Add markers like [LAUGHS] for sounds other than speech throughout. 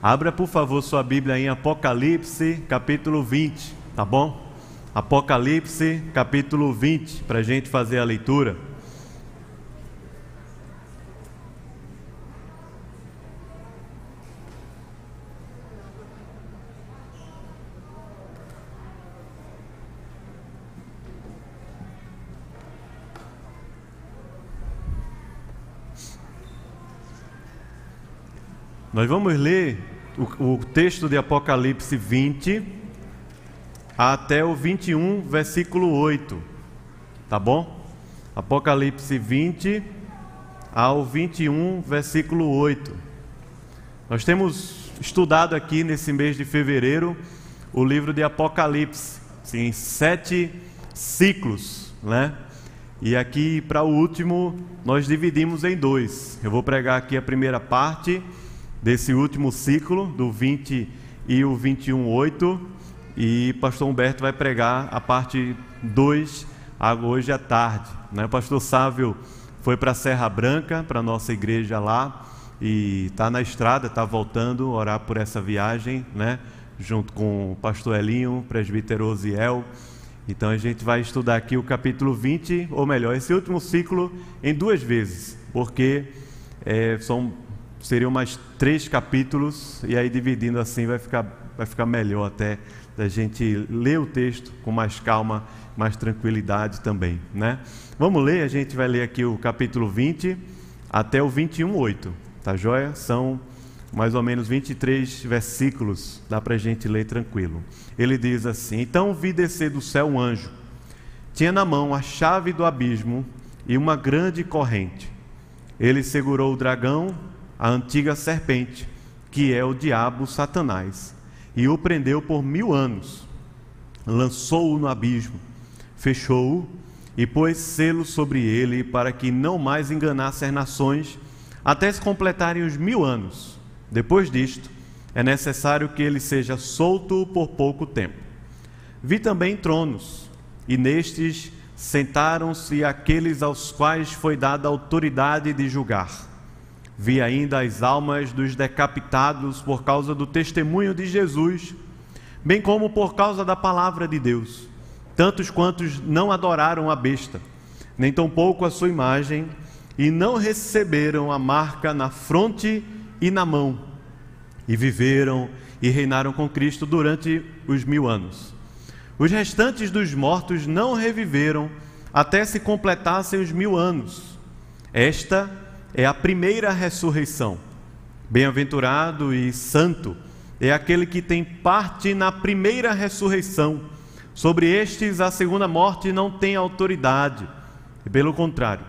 Abra, por favor, sua Bíblia em Apocalipse, capítulo 20, tá bom? Apocalipse, capítulo 20, para a gente fazer a leitura. Nós vamos ler o, o, texto de Apocalipse 20 até o 21, versículo 8. Tá bom? Apocalipse 20 ao 21, versículo 8. Nós temos estudado aqui nesse mês de fevereiro o livro de Apocalipse, em sete ciclos, né? E aqui para o último nós dividimos em dois. Eu vou pregar aqui a primeira parte desse último ciclo, do 20 e o 21.8, e pastor Humberto vai pregar a parte 2 hoje à tarde. Né? O pastor Sávio foi para Serra Branca, para a nossa igreja lá, e está na estrada, está voltando, orar por essa viagem, né? junto com o pastor Elinho, presbítero Osiel. Então a gente vai estudar aqui o capítulo 20, ou melhor, esse último ciclo em duas vezes, porque é, são seriam mais três capítulos, e aí dividindo assim vai ficar, vai ficar melhor até da gente ler o texto com mais calma, mais tranquilidade também, né? Vamos ler, a gente vai ler aqui o capítulo 20 até o 21, 8, tá joia? São mais ou menos 23 versículos, dá para a gente ler tranquilo. Ele diz assim: Então vi descer do céu um anjo, tinha na mão a chave do abismo e uma grande corrente. Ele segurou o dragão, a antiga serpente, que é o diabo Satanás, e o prendeu por mil anos. Lançou-o no abismo, fechou-o e pôs selo sobre ele para que não mais enganasse as nações até se completarem os mil anos. Depois disto, é necessário que ele seja solto por pouco tempo. Vi também tronos, e nestes sentaram-se aqueles aos quais foi dada autoridade de julgar. Vi ainda as almas dos decapitados por causa do testemunho de Jesus, bem como por causa da palavra de Deus, tantos quantos não adoraram a besta, nem tampouco a sua imagem, e não receberam a marca na fronte e na mão, e viveram e reinaram com Cristo durante os mil anos. Os restantes dos mortos não reviveram até se completassem os mil anos. Esta é a primeira ressurreição. Bem-aventurado e santo é aquele que tem parte na primeira ressurreição. Sobre estes, a segunda morte não tem autoridade. Pelo contrário,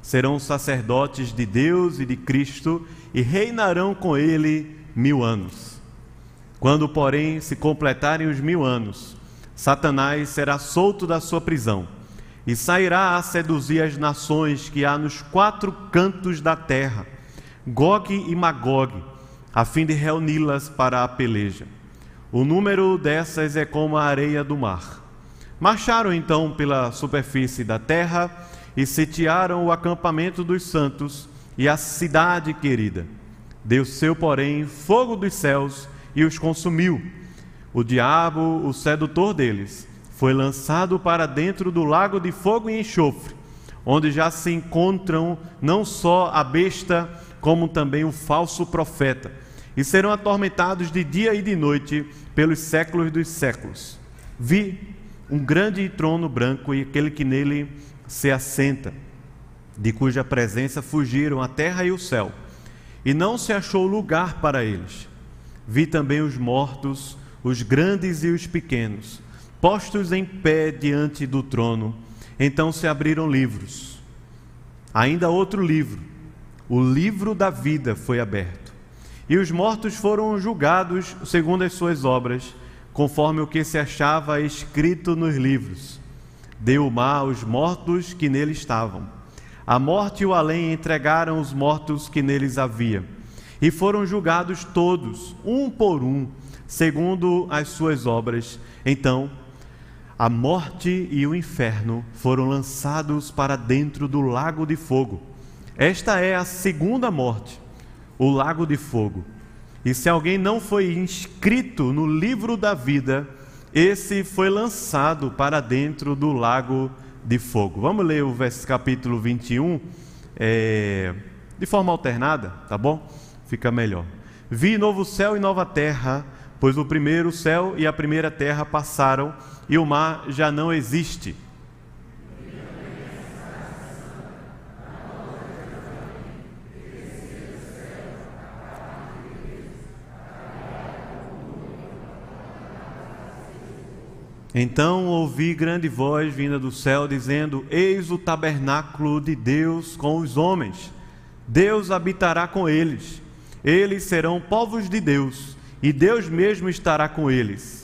serão sacerdotes de Deus e de Cristo e reinarão com ele mil anos. Quando, porém, se completarem os mil anos, Satanás será solto da sua prisão e sairá a seduzir as nações que há nos quatro cantos da terra, Gog e Magog, a fim de reuni-las para a peleja. O número dessas é como a areia do mar. Marcharam então pela superfície da terra e sitiaram o acampamento dos santos e a cidade querida. Deu-seu, porém, fogo dos céus e os consumiu. O diabo, o sedutor deles, foi lançado para dentro do lago de fogo e enxofre, onde já se encontram não só a besta, como também o falso profeta, e serão atormentados de dia e de noite pelos séculos dos séculos. Vi um grande trono branco e aquele que nele se assenta, de cuja presença fugiram a terra e o céu, e não se achou lugar para eles. Vi também os mortos, os grandes e os pequenos, postos em pé diante do trono, então se abriram livros. Ainda outro livro, o livro da vida, foi aberto. E os mortos foram julgados segundo as suas obras, conforme o que se achava escrito nos livros. Deu o mar aos mortos que nele estavam. A morte e o além entregaram os mortos que neles havia. E foram julgados todos, um por um, segundo as suas obras. Então, a morte e o inferno foram lançados para dentro do lago de fogo. Esta é a segunda morte, o lago de fogo. E se alguém não foi inscrito no livro da vida, esse foi lançado para dentro do lago de fogo. Vamos ler o capítulo 21 é, de forma alternada, tá bom? Fica melhor. Vi novo céu e nova terra, pois o primeiro céu e a primeira terra passaram e o mar já não existe. Então ouvi grande voz vinda do céu, dizendo: Eis o tabernáculo de Deus com os homens. Deus habitará com eles. Eles serão povos de Deus, e Deus mesmo estará com eles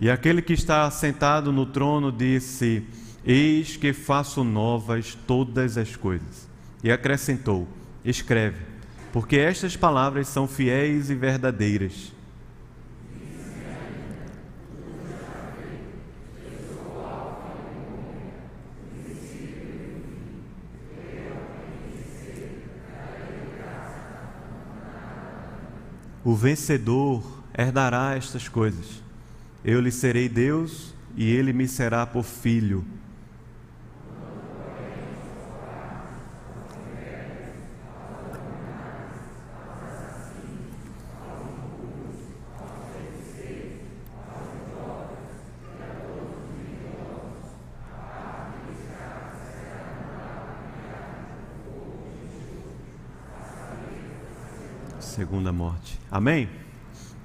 E aquele que está sentado no trono disse: Eis que faço novas todas as coisas. E acrescentou: Escreve, porque estas palavras são fiéis e verdadeiras. O vencedor herdará estas coisas eu lhe serei Deus e ele me será por filho. Segunda morte. Amém?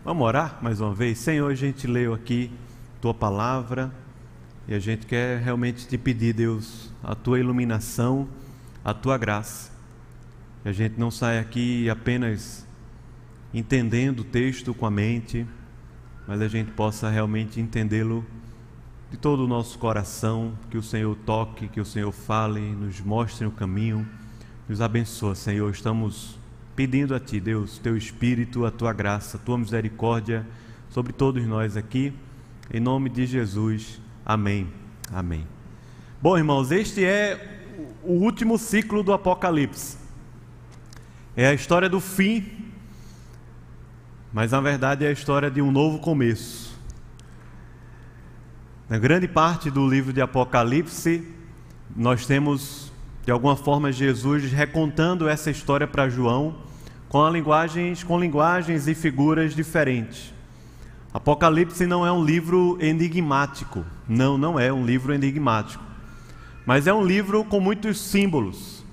Vamos orar mais uma vez? Senhor, a gente leu aqui tua palavra e a gente quer realmente te pedir, Deus, a tua iluminação, a tua graça. Que a gente não saia aqui apenas entendendo o texto com a mente, mas a gente possa realmente entendê-lo de todo o nosso coração, que o Senhor toque, que o Senhor fale, nos mostre o caminho, nos abençoa, Senhor. Estamos pedindo a Ti, Deus, Teu Espírito, a Tua graça, a Tua misericórdia sobre todos nós aqui, em nome de Jesus. Amém. Amém. Bom, irmãos, este é o último ciclo do Apocalipse. É a história do fim, mas na verdade é a história de um novo começo. Na grande parte do livro de Apocalipse, nós temos de alguma forma Jesus recontando essa história para João com linguagens, com linguagens e figuras diferentes. Apocalipse não é um livro enigmático. Não, não é um livro enigmático. Mas é um livro com muitos símbolos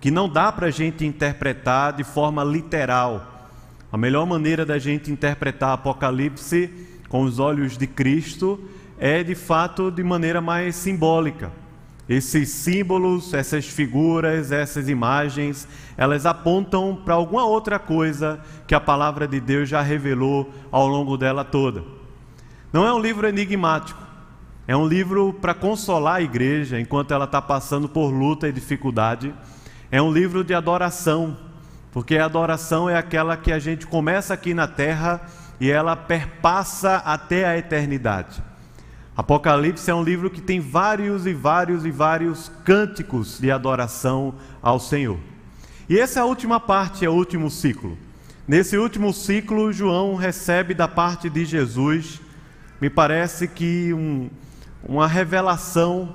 que não dá para a gente interpretar de forma literal. A melhor maneira da gente interpretar Apocalipse com os olhos de Cristo é de fato de maneira mais simbólica. Esses símbolos, essas figuras, essas imagens, elas apontam para alguma outra coisa que a palavra de Deus já revelou ao longo dela toda. Não é um livro enigmático, é um livro para consolar a igreja enquanto ela está passando por luta e dificuldade. É um livro de adoração, porque a adoração é aquela que a gente começa aqui na terra e ela perpassa até a eternidade. Apocalipse é um livro que tem vários e vários e vários cânticos de adoração ao Senhor. E essa é a última parte, é o último ciclo. Nesse último ciclo, João recebe da parte de Jesus, me parece que um, uma revelação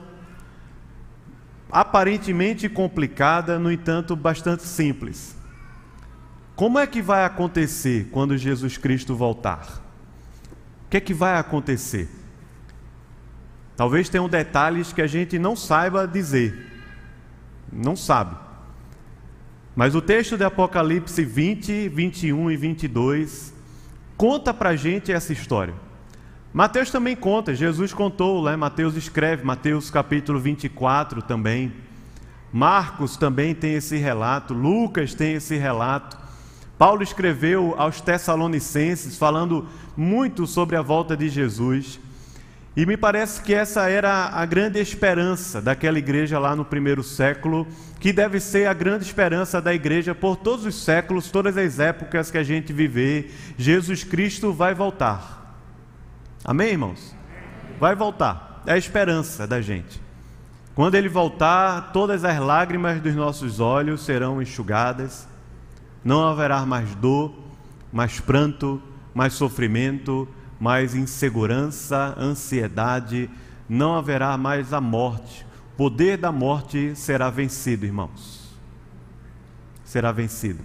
aparentemente complicada, no entanto, bastante simples. Como é que vai acontecer quando Jesus Cristo voltar? O que é que vai acontecer? Talvez tenham detalhes que a gente não saiba dizer, não sabe. Mas o texto de Apocalipse 20, 21 e 22 conta para a gente essa história. Mateus também conta, Jesus contou, né? Mateus escreve, Mateus capítulo 24 também. Marcos também tem esse relato, Lucas tem esse relato. Paulo escreveu aos Tessalonicenses falando muito sobre a volta de Jesus. E me parece que essa era a grande esperança daquela igreja lá no primeiro século, que deve ser a grande esperança da igreja por todos os séculos, todas as épocas que a gente viver. Jesus Cristo vai voltar. Amém, irmãos? Vai voltar. É a esperança da gente. Quando ele voltar, todas as lágrimas dos nossos olhos serão enxugadas, não haverá mais dor, mais pranto, mais sofrimento, mais insegurança, ansiedade, não haverá mais a morte. O poder da morte será vencido, irmãos. Será vencido.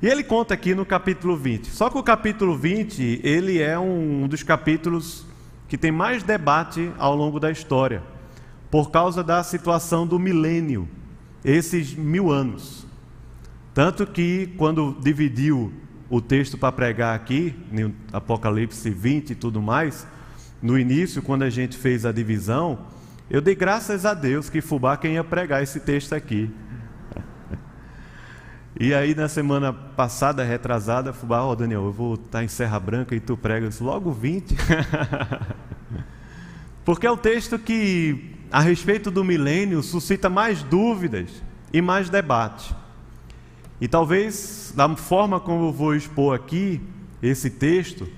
E ele conta aqui no capítulo 20. Só que o capítulo 20, ele é um dos capítulos que tem mais debate ao longo da história, por causa da situação do milênio, esses mil anos. Tanto que, quando dividiu o texto para pregar aqui, Apocalipse 20 e tudo mais, no início, quando a gente fez a divisão, eu dei graças a Deus que Fubá quem ia pregar esse texto aqui. E aí, na semana passada, retrasada, Fubá, ó oh, Daniel, eu vou estar em Serra Branca e tu pregas logo 20. [LAUGHS] Porque é o texto que, a respeito do milênio, suscita mais dúvidas e mais debate. E talvez, da forma como eu vou expor aqui esse texto,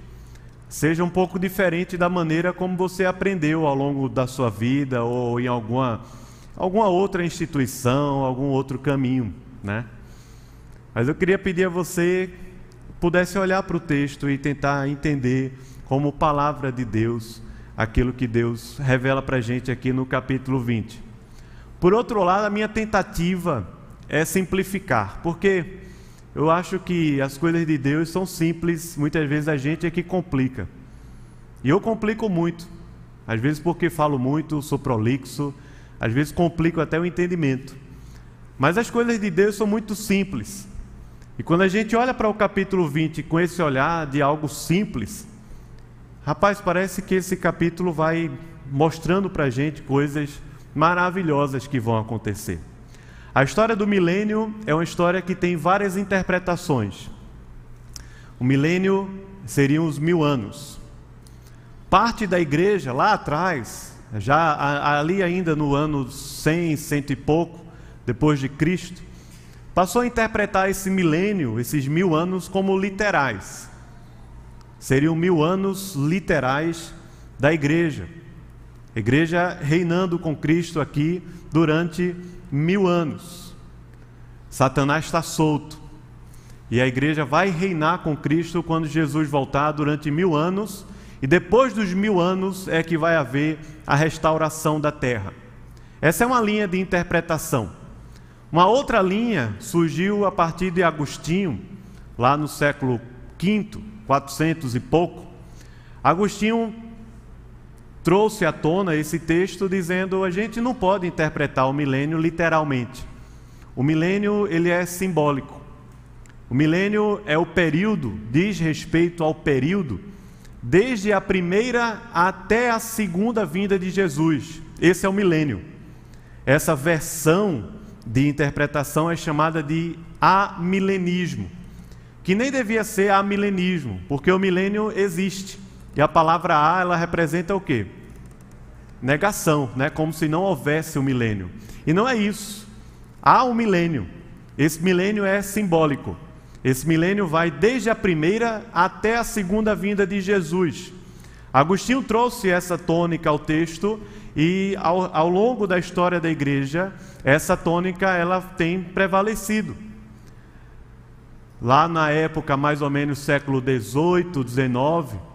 seja um pouco diferente da maneira como você aprendeu ao longo da sua vida ou em alguma, alguma outra instituição, algum outro caminho, né? Mas eu queria pedir a você pudesse olhar para o texto e tentar entender como palavra de Deus aquilo que Deus revela para a gente aqui no capítulo 20. Por outro lado, a minha tentativa é simplificar, porque eu acho que as coisas de Deus são simples, muitas vezes a gente é que complica. E eu complico muito, às vezes porque falo muito, sou prolixo, às vezes complico até o entendimento. Mas as coisas de Deus são muito simples. E quando a gente olha para o capítulo 20 com esse olhar de algo simples, rapaz, parece que esse capítulo vai mostrando para a gente coisas maravilhosas que vão acontecer. A história do milênio é uma história que tem várias interpretações. O milênio seriam os mil anos. Parte da igreja lá atrás, já ali ainda no ano 100, cento e pouco, depois de Cristo, passou a interpretar esse milênio, esses mil anos, como literais. Seriam mil anos literais da igreja. Igreja reinando com Cristo aqui durante mil anos. Satanás está solto. E a igreja vai reinar com Cristo quando Jesus voltar durante mil anos. E depois dos mil anos é que vai haver a restauração da terra. Essa é uma linha de interpretação. Uma outra linha surgiu a partir de Agostinho, lá no século V, 400 e pouco. Agostinho trouxe à tona esse texto dizendo a gente não pode interpretar o milênio literalmente. O milênio ele é simbólico. O milênio é o período, diz respeito ao período desde a primeira até a segunda vinda de Jesus. Esse é o milênio. Essa versão de interpretação é chamada de amilenismo, que nem devia ser amilenismo, porque o milênio existe. E a palavra A, ela representa o quê? Negação, né? como se não houvesse o um milênio. E não é isso. Há um milênio. Esse milênio é simbólico. Esse milênio vai desde a primeira até a segunda vinda de Jesus. Agostinho trouxe essa tônica ao texto e ao, ao longo da história da igreja, essa tônica ela tem prevalecido. Lá na época, mais ou menos século 18, 19,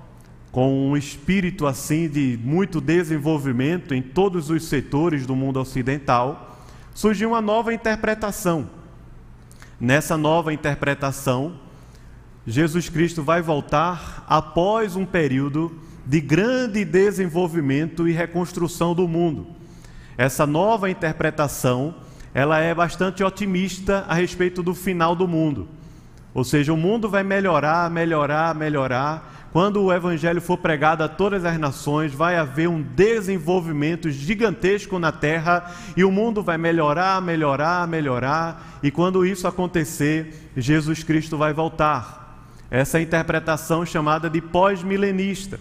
com um espírito assim de muito desenvolvimento em todos os setores do mundo ocidental, surgiu uma nova interpretação. Nessa nova interpretação, Jesus Cristo vai voltar após um período de grande desenvolvimento e reconstrução do mundo. Essa nova interpretação, ela é bastante otimista a respeito do final do mundo. Ou seja, o mundo vai melhorar, melhorar, melhorar, quando o evangelho for pregado a todas as nações, vai haver um desenvolvimento gigantesco na terra e o mundo vai melhorar, melhorar, melhorar. E quando isso acontecer, Jesus Cristo vai voltar. Essa é interpretação chamada de pós-milenista.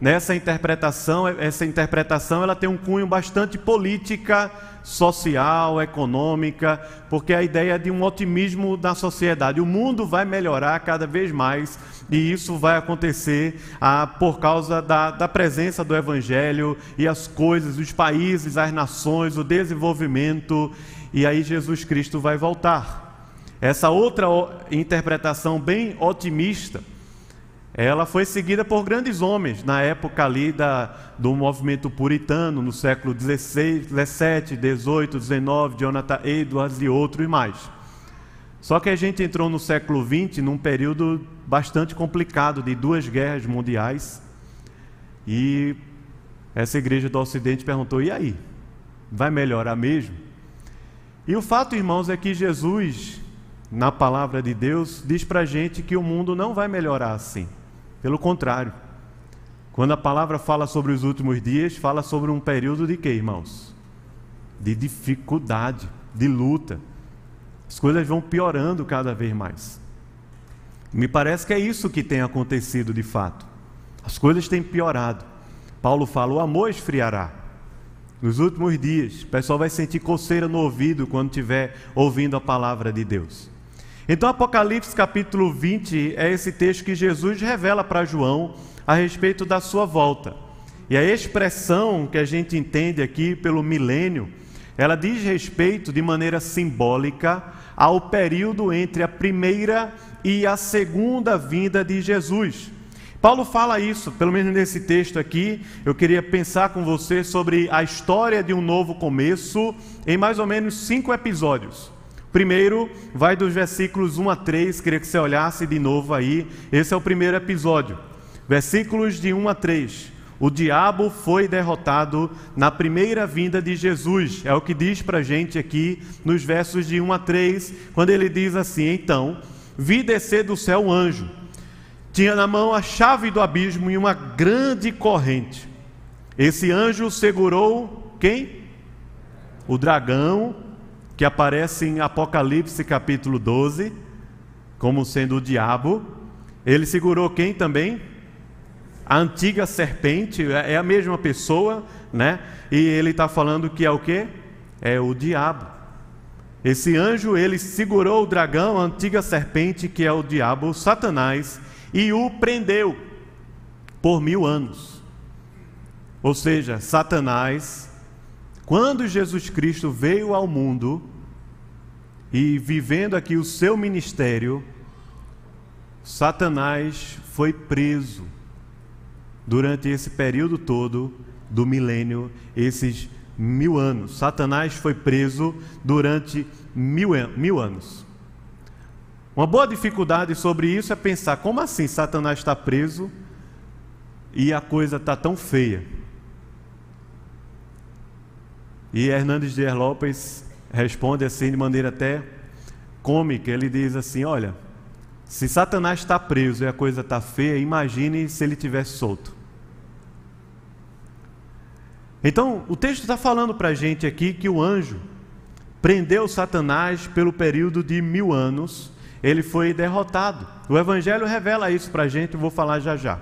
Nessa interpretação, essa interpretação ela tem um cunho bastante política, social, econômica, porque a ideia é de um otimismo da sociedade. O mundo vai melhorar cada vez mais e isso vai acontecer ah, por causa da, da presença do Evangelho e as coisas, os países, as nações, o desenvolvimento, e aí Jesus Cristo vai voltar. Essa outra interpretação bem otimista ela foi seguida por grandes homens na época ali da, do movimento puritano, no século XVI, XVII, XVIII, XIX, Jonathan Edwards e outros mais. Só que a gente entrou no século XX num período bastante complicado de duas guerras mundiais e essa igreja do Ocidente perguntou: e aí? Vai melhorar mesmo? E o fato, irmãos, é que Jesus, na palavra de Deus, diz para a gente que o mundo não vai melhorar assim. Pelo contrário, quando a palavra fala sobre os últimos dias, fala sobre um período de quê, irmãos? De dificuldade, de luta. As coisas vão piorando cada vez mais. Me parece que é isso que tem acontecido de fato. As coisas têm piorado. Paulo fala: o amor esfriará. Nos últimos dias, o pessoal vai sentir coceira no ouvido quando estiver ouvindo a palavra de Deus. Então, Apocalipse capítulo 20 é esse texto que Jesus revela para João a respeito da sua volta. E a expressão que a gente entende aqui pelo milênio, ela diz respeito de maneira simbólica ao período entre a primeira e a segunda vinda de Jesus. Paulo fala isso, pelo menos nesse texto aqui. Eu queria pensar com você sobre a história de um novo começo em mais ou menos cinco episódios. Primeiro, vai dos versículos 1 a 3, queria que você olhasse de novo aí. Esse é o primeiro episódio. Versículos de 1 a 3. O diabo foi derrotado na primeira vinda de Jesus. É o que diz para a gente aqui nos versos de 1 a 3, quando ele diz assim: Então, vi descer do céu um anjo. Tinha na mão a chave do abismo e uma grande corrente. Esse anjo segurou quem? O dragão que aparece em Apocalipse capítulo 12, como sendo o diabo. Ele segurou quem também? A antiga serpente, é, é a mesma pessoa, né? E ele está falando que é o que? É o diabo. Esse anjo, ele segurou o dragão, a antiga serpente, que é o diabo, Satanás, e o prendeu por mil anos. Ou seja, Satanás quando Jesus Cristo veio ao mundo e vivendo aqui o seu ministério, Satanás foi preso durante esse período todo do milênio, esses mil anos. Satanás foi preso durante mil, mil anos. Uma boa dificuldade sobre isso é pensar: como assim Satanás está preso e a coisa está tão feia? E Hernandes Dias Lopes responde assim de maneira até cômica. Ele diz assim: Olha, se Satanás está preso e a coisa está feia, imagine se ele tivesse solto. Então, o texto está falando para a gente aqui que o anjo prendeu Satanás pelo período de mil anos, ele foi derrotado. O Evangelho revela isso para a gente, eu vou falar já já.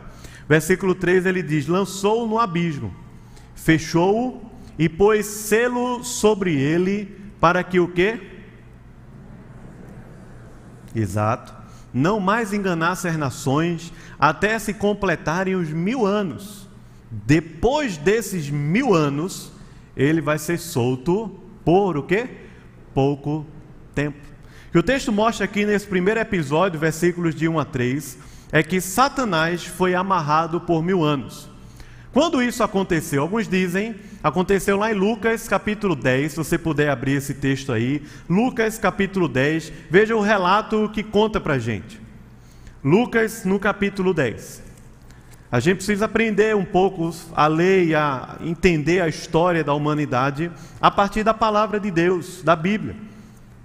Versículo 3 ele diz: lançou-o no abismo, fechou-o e pôs selo sobre ele para que o quê? Exato. Não mais enganasse as nações até se completarem os mil anos. Depois desses mil anos, ele vai ser solto por o quê? Pouco tempo. Que o texto mostra aqui nesse primeiro episódio, versículos de 1 a 3, é que Satanás foi amarrado por mil anos. Quando isso aconteceu? Alguns dizem, aconteceu lá em Lucas capítulo 10, se você puder abrir esse texto aí. Lucas capítulo 10, veja o relato que conta para gente. Lucas no capítulo 10. A gente precisa aprender um pouco a ler e a entender a história da humanidade a partir da palavra de Deus, da Bíblia.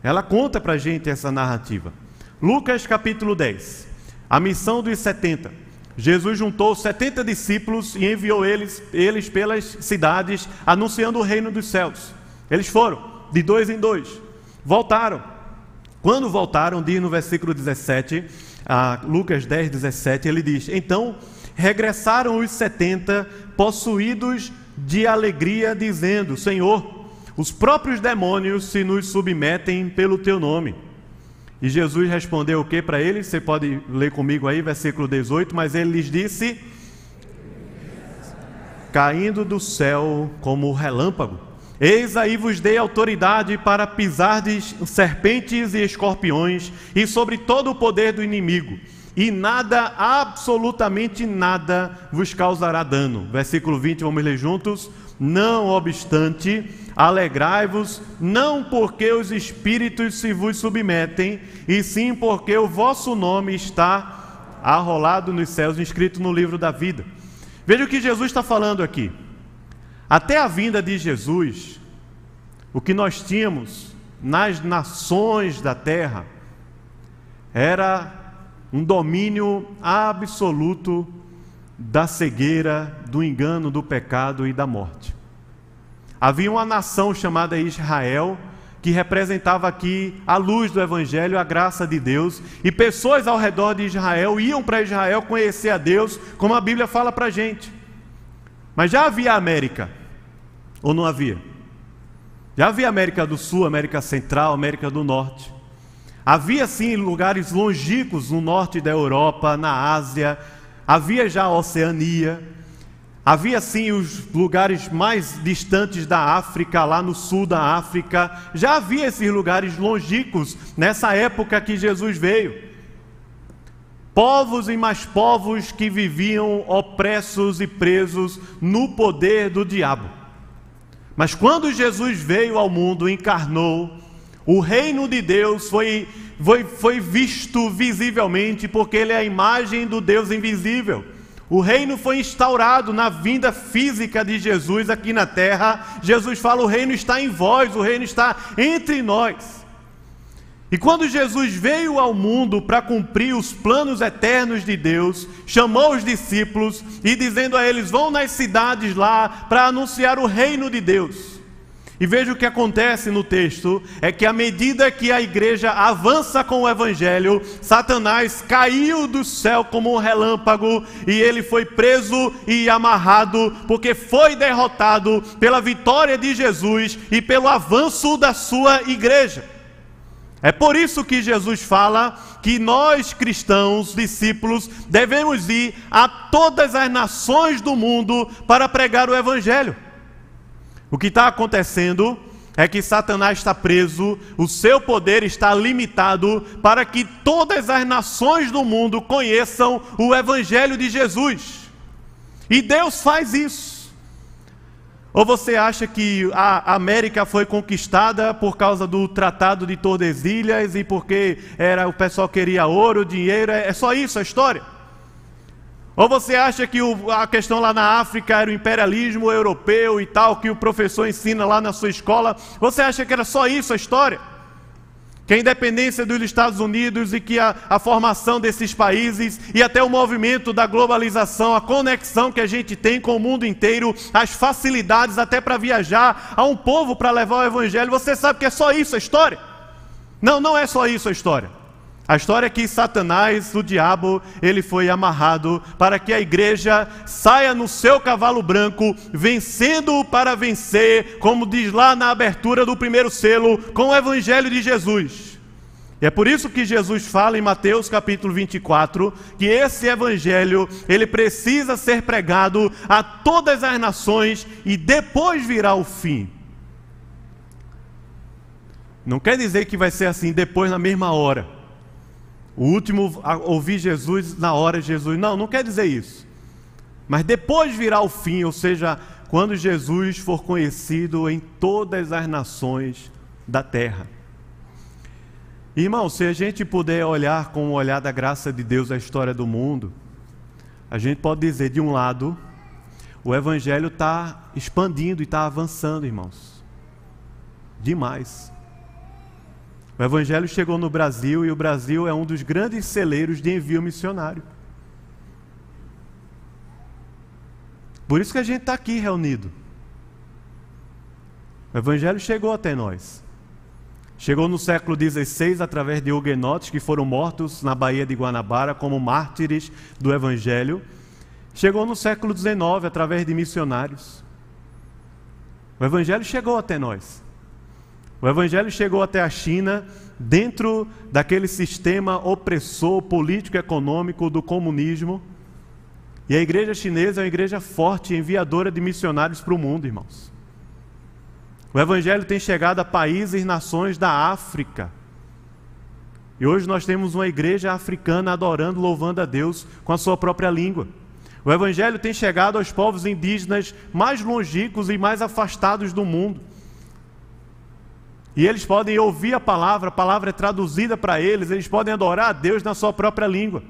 Ela conta para gente essa narrativa. Lucas capítulo 10. A missão dos 70. Jesus juntou 70 discípulos e enviou eles, eles pelas cidades, anunciando o reino dos céus. Eles foram, de dois em dois. Voltaram. Quando voltaram, diz no versículo 17, a Lucas 10, 17, ele diz: Então regressaram os setenta, possuídos de alegria, dizendo: Senhor, os próprios demônios se nos submetem pelo teu nome. E Jesus respondeu o que para eles? Você pode ler comigo aí, versículo 18. Mas ele lhes disse: Caindo do céu como relâmpago, eis aí vos dei autoridade para pisardes serpentes e escorpiões e sobre todo o poder do inimigo, e nada, absolutamente nada, vos causará dano. Versículo 20, vamos ler juntos. Não obstante, alegrai-vos, não porque os espíritos se vos submetem, e sim porque o vosso nome está arrolado nos céus, inscrito no livro da vida. Veja o que Jesus está falando aqui. Até a vinda de Jesus, o que nós tínhamos nas nações da terra era um domínio absoluto da cegueira, do engano, do pecado e da morte. Havia uma nação chamada Israel que representava aqui a luz do Evangelho, a graça de Deus, e pessoas ao redor de Israel iam para Israel conhecer a Deus, como a Bíblia fala para a gente. Mas já havia América, ou não havia? Já havia América do Sul, América Central, América do Norte. Havia sim lugares longínquos no norte da Europa, na Ásia, Havia já a Oceania, havia sim os lugares mais distantes da África, lá no sul da África, já havia esses lugares longínquos nessa época que Jesus veio. Povos e mais povos que viviam opressos e presos no poder do diabo. Mas quando Jesus veio ao mundo, encarnou, o reino de Deus foi foi, foi visto visivelmente, porque ele é a imagem do Deus invisível. O reino foi instaurado na vinda física de Jesus aqui na terra. Jesus fala: o reino está em vós, o reino está entre nós. E quando Jesus veio ao mundo para cumprir os planos eternos de Deus, chamou os discípulos e dizendo a eles: vão nas cidades lá para anunciar o reino de Deus. E veja o que acontece no texto: é que à medida que a igreja avança com o evangelho, Satanás caiu do céu como um relâmpago e ele foi preso e amarrado, porque foi derrotado pela vitória de Jesus e pelo avanço da sua igreja. É por isso que Jesus fala que nós cristãos, discípulos, devemos ir a todas as nações do mundo para pregar o evangelho. O que está acontecendo é que Satanás está preso, o seu poder está limitado para que todas as nações do mundo conheçam o Evangelho de Jesus. E Deus faz isso. Ou você acha que a América foi conquistada por causa do Tratado de Tordesilhas e porque era o pessoal queria ouro, dinheiro? É só isso a história? Ou você acha que o, a questão lá na África era o imperialismo europeu e tal, que o professor ensina lá na sua escola? Você acha que era só isso a história? Que a independência dos Estados Unidos e que a, a formação desses países e até o movimento da globalização, a conexão que a gente tem com o mundo inteiro, as facilidades até para viajar a um povo para levar o evangelho, você sabe que é só isso a história? Não, não é só isso a história. A história é que Satanás, o diabo, ele foi amarrado para que a igreja saia no seu cavalo branco, vencendo para vencer, como diz lá na abertura do primeiro selo, com o evangelho de Jesus. E é por isso que Jesus fala em Mateus capítulo 24 que esse evangelho, ele precisa ser pregado a todas as nações e depois virá o fim. Não quer dizer que vai ser assim depois na mesma hora. O último a ouvir Jesus na hora de Jesus. Não, não quer dizer isso. Mas depois virá o fim, ou seja, quando Jesus for conhecido em todas as nações da terra. Irmão, se a gente puder olhar com o olhar da graça de Deus a história do mundo, a gente pode dizer, de um lado, o Evangelho está expandindo e está avançando, irmãos. Demais. O Evangelho chegou no Brasil e o Brasil é um dos grandes celeiros de envio missionário. Por isso que a gente está aqui reunido. O Evangelho chegou até nós. Chegou no século XVI através de huguenotes que foram mortos na Baía de Guanabara como mártires do Evangelho. Chegou no século XIX através de missionários. O Evangelho chegou até nós. O Evangelho chegou até a China dentro daquele sistema opressor político-econômico do comunismo. E a igreja chinesa é uma igreja forte, enviadora de missionários para o mundo, irmãos. O Evangelho tem chegado a países e nações da África. E hoje nós temos uma igreja africana adorando, louvando a Deus com a sua própria língua. O Evangelho tem chegado aos povos indígenas mais longínquos e mais afastados do mundo. E eles podem ouvir a palavra, a palavra é traduzida para eles, eles podem adorar a Deus na sua própria língua.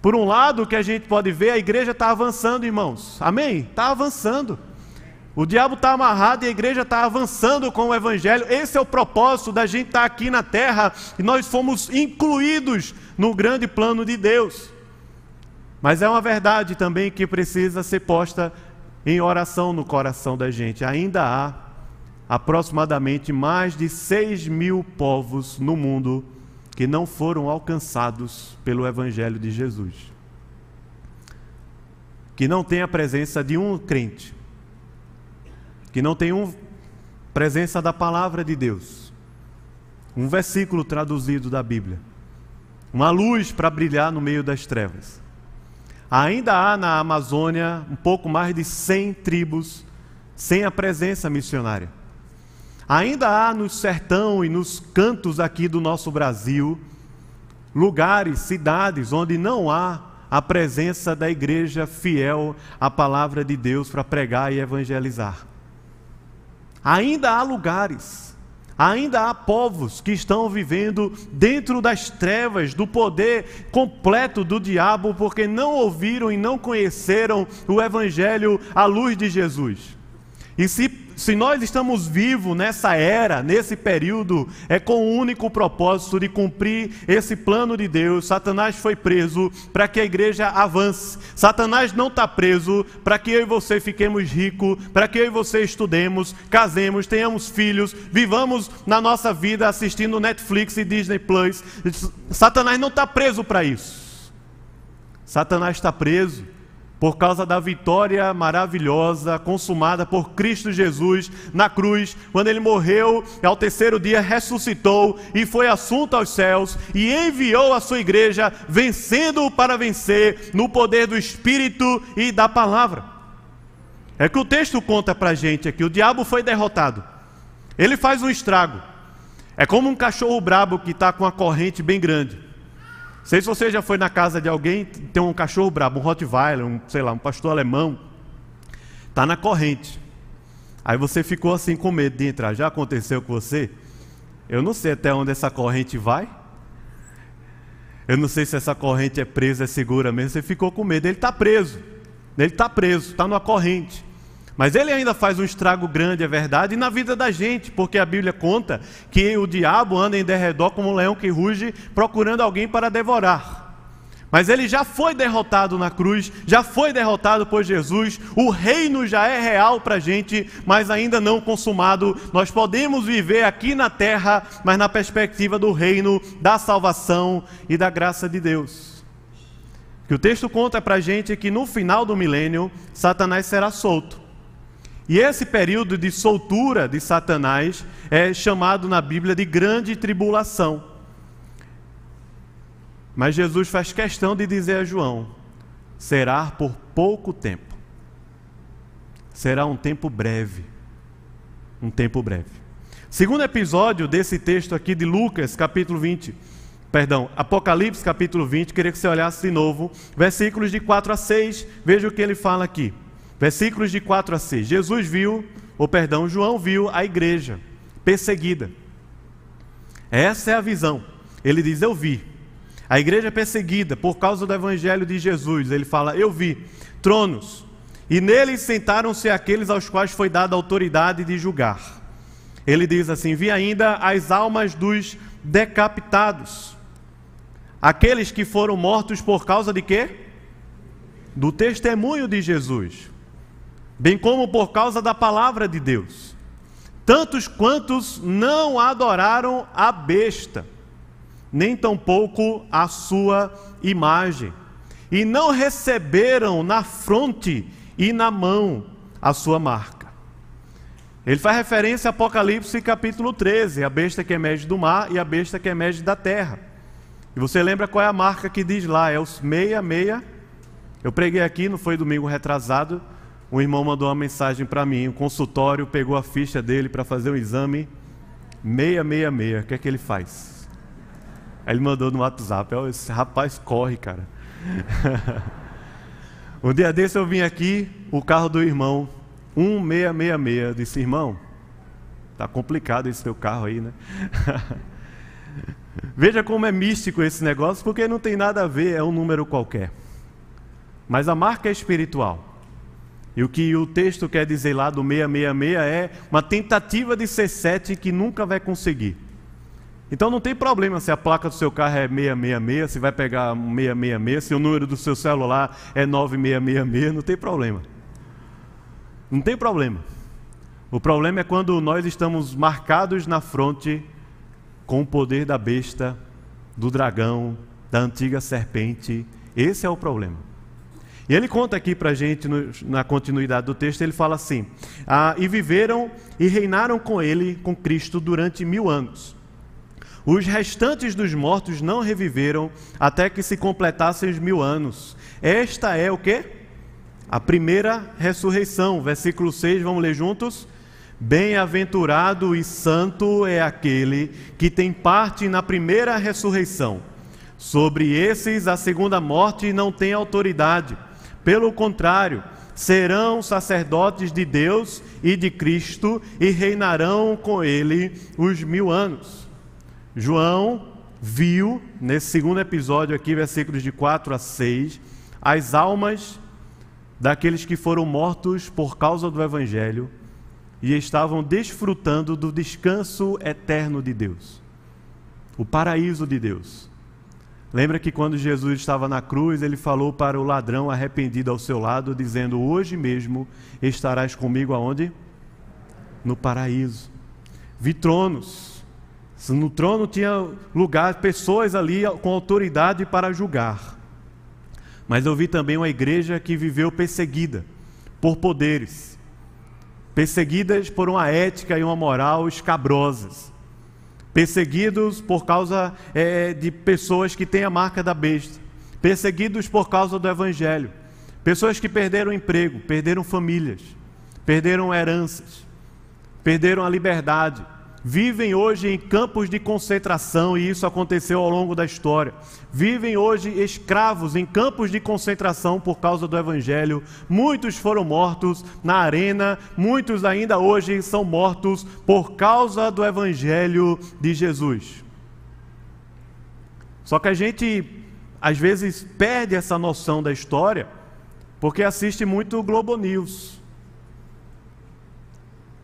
Por um lado, o que a gente pode ver, a igreja está avançando, irmãos. Amém? Está avançando. O diabo está amarrado e a igreja está avançando com o Evangelho. Esse é o propósito da gente estar tá aqui na terra e nós fomos incluídos no grande plano de Deus. Mas é uma verdade também que precisa ser posta em oração no coração da gente. Ainda há aproximadamente mais de 6 mil povos no mundo que não foram alcançados pelo Evangelho de Jesus. Que não tem a presença de um crente, que não tem um presença da palavra de Deus, um versículo traduzido da Bíblia, uma luz para brilhar no meio das trevas. Ainda há na Amazônia um pouco mais de 100 tribos sem a presença missionária. Ainda há no sertão e nos cantos aqui do nosso Brasil lugares, cidades onde não há a presença da igreja fiel à palavra de Deus para pregar e evangelizar. Ainda há lugares, ainda há povos que estão vivendo dentro das trevas do poder completo do diabo porque não ouviram e não conheceram o evangelho à luz de Jesus. E se se nós estamos vivos nessa era, nesse período, é com o único propósito de cumprir esse plano de Deus. Satanás foi preso para que a igreja avance. Satanás não está preso para que eu e você fiquemos ricos, para que eu e você estudemos, casemos, tenhamos filhos, vivamos na nossa vida assistindo Netflix e Disney Plus. Satanás não está preso para isso. Satanás está preso por causa da vitória maravilhosa consumada por Cristo Jesus na cruz, quando ele morreu, ao terceiro dia ressuscitou e foi assunto aos céus e enviou a sua igreja, vencendo para vencer no poder do Espírito e da palavra. É que o texto conta para a gente aqui: o diabo foi derrotado, ele faz um estrago. É como um cachorro brabo que está com uma corrente bem grande sei se você já foi na casa de alguém, tem um cachorro brabo, um Rottweiler, um, sei lá, um pastor alemão, está na corrente. Aí você ficou assim com medo de entrar. Já aconteceu com você? Eu não sei até onde essa corrente vai. Eu não sei se essa corrente é presa, é segura mesmo. Você ficou com medo. Ele está preso. Ele está preso, está numa corrente. Mas ele ainda faz um estrago grande, é verdade, na vida da gente, porque a Bíblia conta que o diabo anda em derredor como um leão que ruge, procurando alguém para devorar. Mas ele já foi derrotado na cruz, já foi derrotado por Jesus, o reino já é real para a gente, mas ainda não consumado. Nós podemos viver aqui na terra, mas na perspectiva do reino, da salvação e da graça de Deus. Que o texto conta para a gente que no final do milênio, Satanás será solto. E esse período de soltura de Satanás é chamado na Bíblia de grande tribulação. Mas Jesus faz questão de dizer a João: será por pouco tempo. Será um tempo breve. Um tempo breve. Segundo episódio desse texto aqui de Lucas, capítulo 20, perdão, Apocalipse, capítulo 20, queria que você olhasse de novo, versículos de 4 a 6, veja o que ele fala aqui. Versículos de 4 a 6. Jesus viu, ou perdão, João viu a igreja perseguida. Essa é a visão. Ele diz: Eu vi. A igreja perseguida por causa do evangelho de Jesus. Ele fala: Eu vi tronos, e neles sentaram-se aqueles aos quais foi dada a autoridade de julgar. Ele diz assim: Vi ainda as almas dos decapitados, aqueles que foram mortos por causa de quê? Do testemunho de Jesus bem como por causa da palavra de Deus. Tantos quantos não adoraram a besta, nem tampouco a sua imagem, e não receberam na fronte e na mão a sua marca. Ele faz referência a Apocalipse capítulo 13, a besta que emerge do mar e a besta que emerge da terra. E você lembra qual é a marca que diz lá? É os 666. Eu preguei aqui, não foi domingo retrasado. Um irmão mandou uma mensagem para mim. O consultório pegou a ficha dele para fazer um exame 666. O que é que ele faz? Aí ele mandou no WhatsApp. Oh, esse rapaz corre, cara. [LAUGHS] um dia desse eu vim aqui, o carro do irmão 1666. Eu disse, irmão, tá complicado esse teu carro aí, né? [LAUGHS] Veja como é místico esse negócio, porque não tem nada a ver, é um número qualquer. Mas a marca é espiritual. E o que o texto quer dizer lá do 666 é uma tentativa de ser 7 que nunca vai conseguir. Então não tem problema se a placa do seu carro é 666, se vai pegar 666, se o número do seu celular é 9666, não tem problema. Não tem problema. O problema é quando nós estamos marcados na fronte com o poder da besta, do dragão, da antiga serpente. Esse é o problema. E ele conta aqui para a gente, no, na continuidade do texto, ele fala assim: ah, E viveram e reinaram com ele, com Cristo, durante mil anos. Os restantes dos mortos não reviveram até que se completassem os mil anos. Esta é o que? A primeira ressurreição. Versículo 6, vamos ler juntos? Bem-aventurado e santo é aquele que tem parte na primeira ressurreição. Sobre esses, a segunda morte não tem autoridade. Pelo contrário, serão sacerdotes de Deus e de Cristo e reinarão com ele os mil anos. João viu, nesse segundo episódio aqui, versículos de 4 a 6, as almas daqueles que foram mortos por causa do Evangelho e estavam desfrutando do descanso eterno de Deus, o paraíso de Deus. Lembra que quando Jesus estava na cruz, ele falou para o ladrão arrependido ao seu lado, dizendo: Hoje mesmo estarás comigo aonde? No paraíso. Vi tronos. No trono tinha lugar, pessoas ali com autoridade para julgar. Mas eu vi também uma igreja que viveu perseguida por poderes perseguidas por uma ética e uma moral escabrosas, perseguidos por causa é, de pessoas que têm a marca da besta, perseguidos por causa do Evangelho, pessoas que perderam emprego, perderam famílias, perderam heranças, perderam a liberdade vivem hoje em campos de concentração, e isso aconteceu ao longo da história. Vivem hoje escravos em campos de concentração por causa do Evangelho. Muitos foram mortos na arena, muitos ainda hoje são mortos por causa do Evangelho de Jesus. Só que a gente, às vezes, perde essa noção da história porque assiste muito Globo News.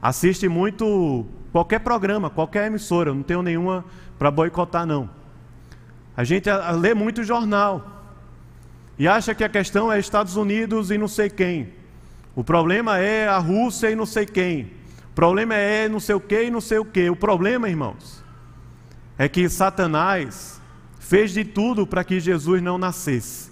Assiste muito Qualquer programa, qualquer emissora, não tenho nenhuma para boicotar, não. A gente lê muito jornal e acha que a questão é Estados Unidos e não sei quem. O problema é a Rússia e não sei quem. O problema é não sei o que e não sei o que. O problema, irmãos, é que Satanás fez de tudo para que Jesus não nascesse.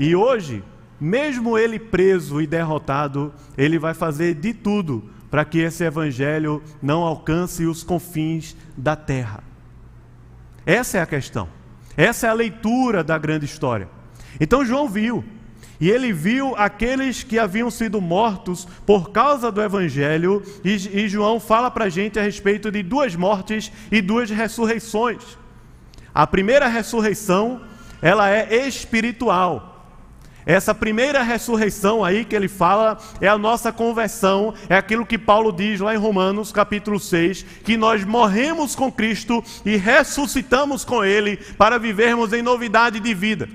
E hoje, mesmo ele preso e derrotado, ele vai fazer de tudo para que esse evangelho não alcance os confins da terra. Essa é a questão. Essa é a leitura da grande história. Então João viu, e ele viu aqueles que haviam sido mortos por causa do Evangelho, e, e João fala para a gente a respeito de duas mortes e duas ressurreições. A primeira ressurreição, ela é espiritual. Essa primeira ressurreição aí que ele fala é a nossa conversão, é aquilo que Paulo diz lá em Romanos capítulo 6, que nós morremos com Cristo e ressuscitamos com Ele para vivermos em novidade de vida.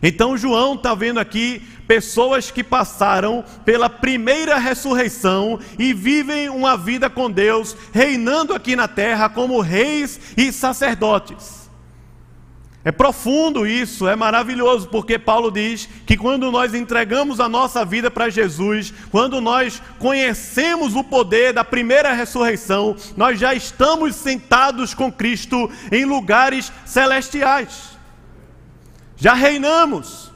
Então João está vendo aqui pessoas que passaram pela primeira ressurreição e vivem uma vida com Deus, reinando aqui na terra como reis e sacerdotes. É profundo isso, é maravilhoso, porque Paulo diz que quando nós entregamos a nossa vida para Jesus, quando nós conhecemos o poder da primeira ressurreição, nós já estamos sentados com Cristo em lugares celestiais. Já reinamos.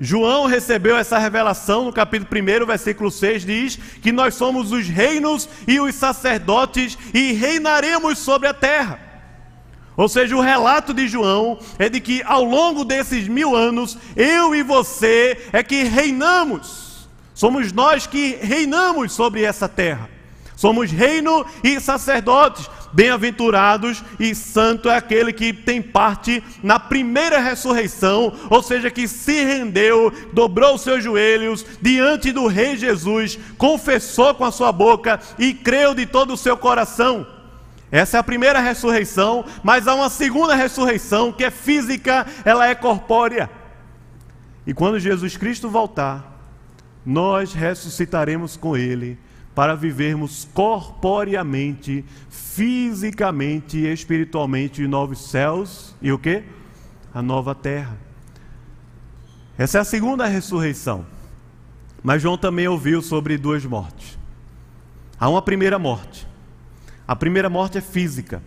João recebeu essa revelação no capítulo 1, versículo 6, diz que nós somos os reinos e os sacerdotes e reinaremos sobre a terra. Ou seja, o relato de João é de que ao longo desses mil anos, eu e você é que reinamos. Somos nós que reinamos sobre essa terra. Somos reino e sacerdotes. Bem-aventurados e santo é aquele que tem parte na primeira ressurreição, ou seja, que se rendeu, dobrou os seus joelhos diante do Rei Jesus, confessou com a sua boca e creu de todo o seu coração. Essa é a primeira ressurreição, mas há uma segunda ressurreição que é física, ela é corpórea. E quando Jesus Cristo voltar, nós ressuscitaremos com Ele para vivermos corporeamente, fisicamente e espiritualmente novos céus e o que? A nova terra. Essa é a segunda ressurreição. Mas João também ouviu sobre duas mortes. Há uma primeira morte. A primeira morte é física.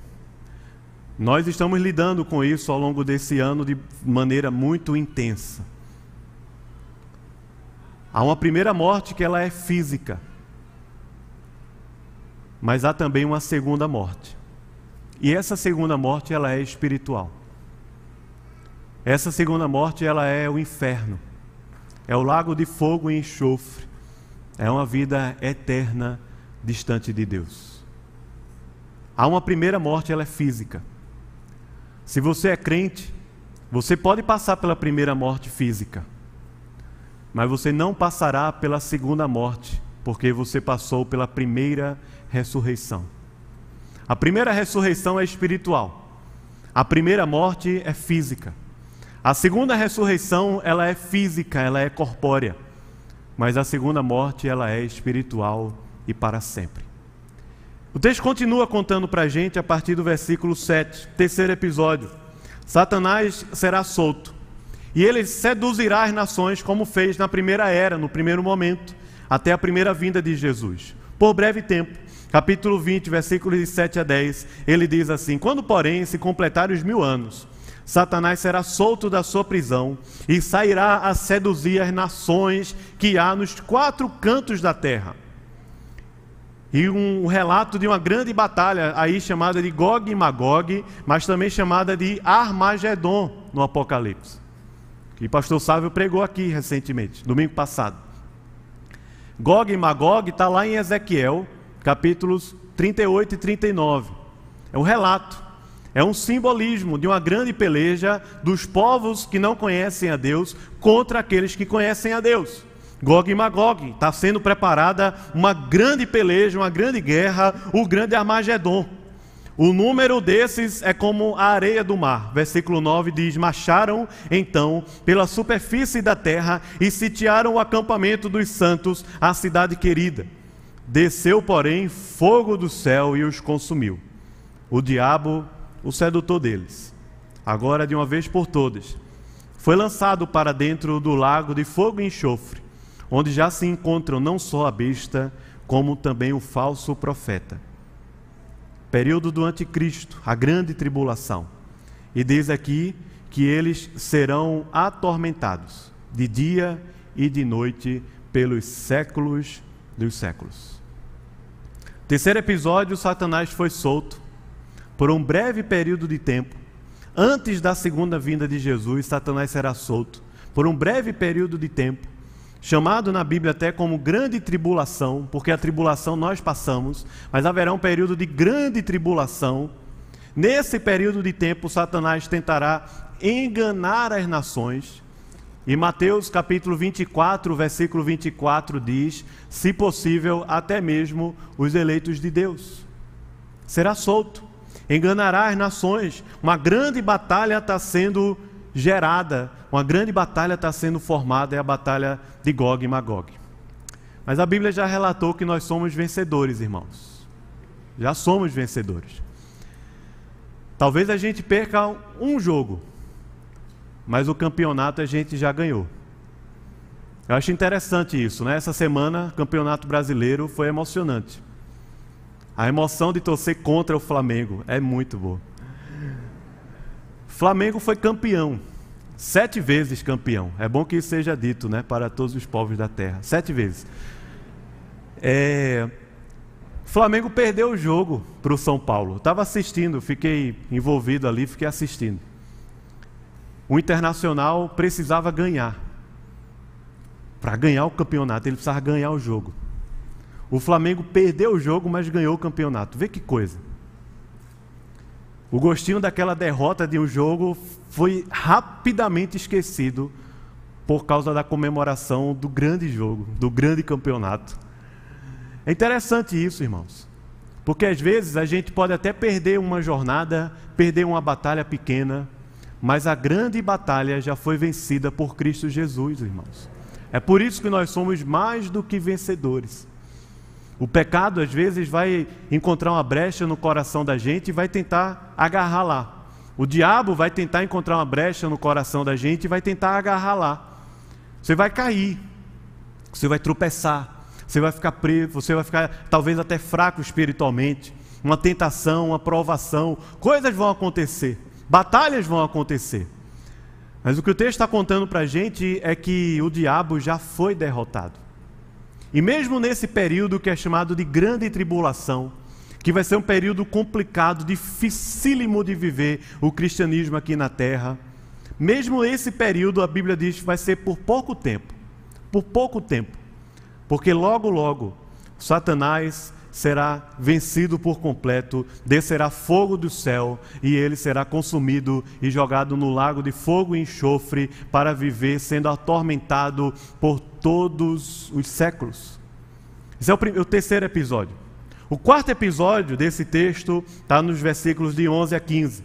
Nós estamos lidando com isso ao longo desse ano de maneira muito intensa. Há uma primeira morte que ela é física. Mas há também uma segunda morte. E essa segunda morte ela é espiritual. Essa segunda morte ela é o inferno. É o lago de fogo e enxofre. É uma vida eterna distante de Deus. Há uma primeira morte, ela é física. Se você é crente, você pode passar pela primeira morte física, mas você não passará pela segunda morte, porque você passou pela primeira ressurreição. A primeira ressurreição é espiritual. A primeira morte é física. A segunda ressurreição, ela é física, ela é corpórea. Mas a segunda morte, ela é espiritual e para sempre. O texto continua contando para a gente a partir do versículo 7, terceiro episódio. Satanás será solto e ele seduzirá as nações como fez na primeira era, no primeiro momento, até a primeira vinda de Jesus, por breve tempo capítulo 20, versículos de 7 a 10, ele diz assim: Quando, porém, se completarem os mil anos, Satanás será solto da sua prisão e sairá a seduzir as nações que há nos quatro cantos da terra. E um relato de uma grande batalha, aí chamada de Gog e Magog, mas também chamada de Armagedon no Apocalipse. Que pastor Sávio pregou aqui recentemente, domingo passado. Gog e Magog está lá em Ezequiel, capítulos 38 e 39. É um relato, é um simbolismo de uma grande peleja dos povos que não conhecem a Deus contra aqueles que conhecem a Deus. Gog e Magog, está sendo preparada uma grande peleja, uma grande guerra, o grande Armagedon. O número desses é como a areia do mar. Versículo 9 diz: Marcharam então pela superfície da terra e sitiaram o acampamento dos santos, a cidade querida. Desceu, porém, fogo do céu e os consumiu. O diabo, o sedutor deles, agora de uma vez por todas, foi lançado para dentro do lago de fogo e enxofre, onde já se encontram não só a besta, como também o falso profeta. Período do anticristo, a grande tribulação. E diz aqui que eles serão atormentados de dia e de noite pelos séculos dos séculos. Terceiro episódio: Satanás foi solto por um breve período de tempo. Antes da segunda vinda de Jesus, Satanás será solto por um breve período de tempo, chamado na Bíblia até como grande tribulação, porque a tribulação nós passamos, mas haverá um período de grande tribulação. Nesse período de tempo, Satanás tentará enganar as nações e Mateus capítulo 24, versículo 24 diz: se possível, até mesmo os eleitos de Deus. Será solto, enganará as nações. Uma grande batalha está sendo gerada, uma grande batalha está sendo formada, é a batalha de Gog e Magog. Mas a Bíblia já relatou que nós somos vencedores, irmãos. Já somos vencedores. Talvez a gente perca um jogo, mas o campeonato a gente já ganhou. Eu acho interessante isso, né? Essa semana, o campeonato brasileiro foi emocionante. A emoção de torcer contra o Flamengo é muito boa. Flamengo foi campeão. Sete vezes campeão. É bom que isso seja dito, né? Para todos os povos da terra. Sete vezes. É... Flamengo perdeu o jogo para o São Paulo. Estava assistindo, fiquei envolvido ali, fiquei assistindo. O Internacional precisava ganhar. Para ganhar o campeonato, ele precisava ganhar o jogo. O Flamengo perdeu o jogo, mas ganhou o campeonato. Vê que coisa. O gostinho daquela derrota de um jogo foi rapidamente esquecido por causa da comemoração do grande jogo, do grande campeonato. É interessante isso, irmãos. Porque às vezes a gente pode até perder uma jornada, perder uma batalha pequena, mas a grande batalha já foi vencida por Cristo Jesus, irmãos. É por isso que nós somos mais do que vencedores. O pecado às vezes vai encontrar uma brecha no coração da gente e vai tentar agarrar lá. O diabo vai tentar encontrar uma brecha no coração da gente e vai tentar agarrar lá. Você vai cair, você vai tropeçar, você vai ficar preso, você vai ficar talvez até fraco espiritualmente. Uma tentação, uma provação, coisas vão acontecer, batalhas vão acontecer. Mas o que o texto está contando para a gente é que o diabo já foi derrotado. E mesmo nesse período que é chamado de grande tribulação, que vai ser um período complicado, dificílimo de viver o cristianismo aqui na terra, mesmo esse período, a Bíblia diz vai ser por pouco tempo. Por pouco tempo. Porque logo, logo, Satanás será vencido por completo, descerá fogo do céu e ele será consumido e jogado no lago de fogo e enxofre para viver sendo atormentado por todos os séculos. Esse é o, o terceiro episódio. O quarto episódio desse texto está nos versículos de 11 a 15.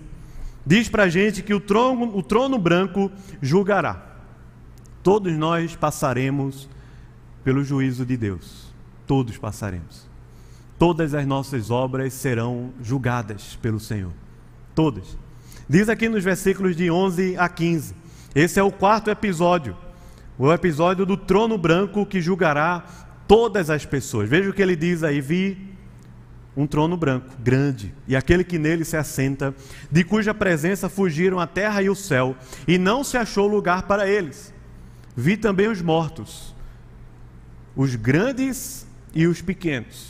Diz para a gente que o trono, o trono branco julgará. Todos nós passaremos pelo juízo de Deus. Todos passaremos. Todas as nossas obras serão julgadas pelo Senhor. Todas. Diz aqui nos versículos de 11 a 15. Esse é o quarto episódio o episódio do trono branco que julgará todas as pessoas. Veja o que ele diz aí: vi um trono branco, grande, e aquele que nele se assenta, de cuja presença fugiram a terra e o céu, e não se achou lugar para eles. Vi também os mortos, os grandes e os pequenos,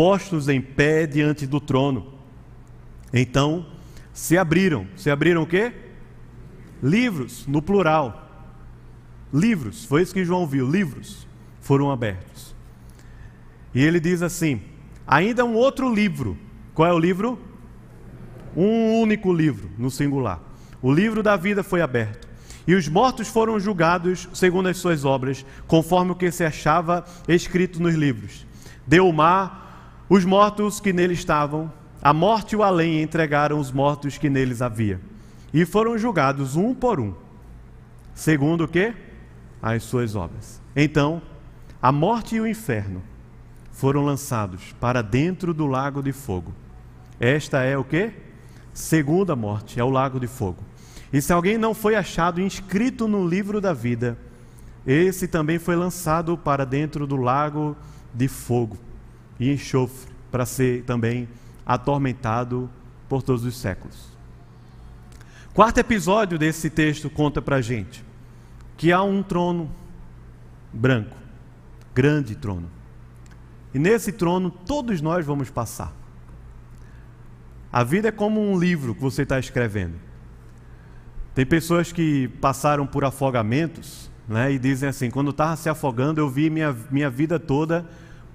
postos em pé diante do trono. Então se abriram. Se abriram o quê? Livros, no plural Livros, foi isso que João viu, livros foram abertos. E ele diz assim: ainda um outro livro. Qual é o livro? Um único livro, no singular. O livro da vida foi aberto. E os mortos foram julgados segundo as suas obras, conforme o que se achava escrito nos livros. Deu o mar, os mortos que nele estavam, a morte e o além entregaram os mortos que neles havia. E foram julgados um por um. Segundo o que? as suas obras. Então, a morte e o inferno foram lançados para dentro do lago de fogo. Esta é o que? Segunda morte, é o lago de fogo. E se alguém não foi achado inscrito no livro da vida, esse também foi lançado para dentro do lago de fogo e enxofre, para ser também atormentado por todos os séculos. Quarto episódio desse texto conta para gente que há um trono branco, grande trono. E nesse trono todos nós vamos passar. A vida é como um livro que você está escrevendo. Tem pessoas que passaram por afogamentos né, e dizem assim: quando estava se afogando, eu vi minha, minha vida toda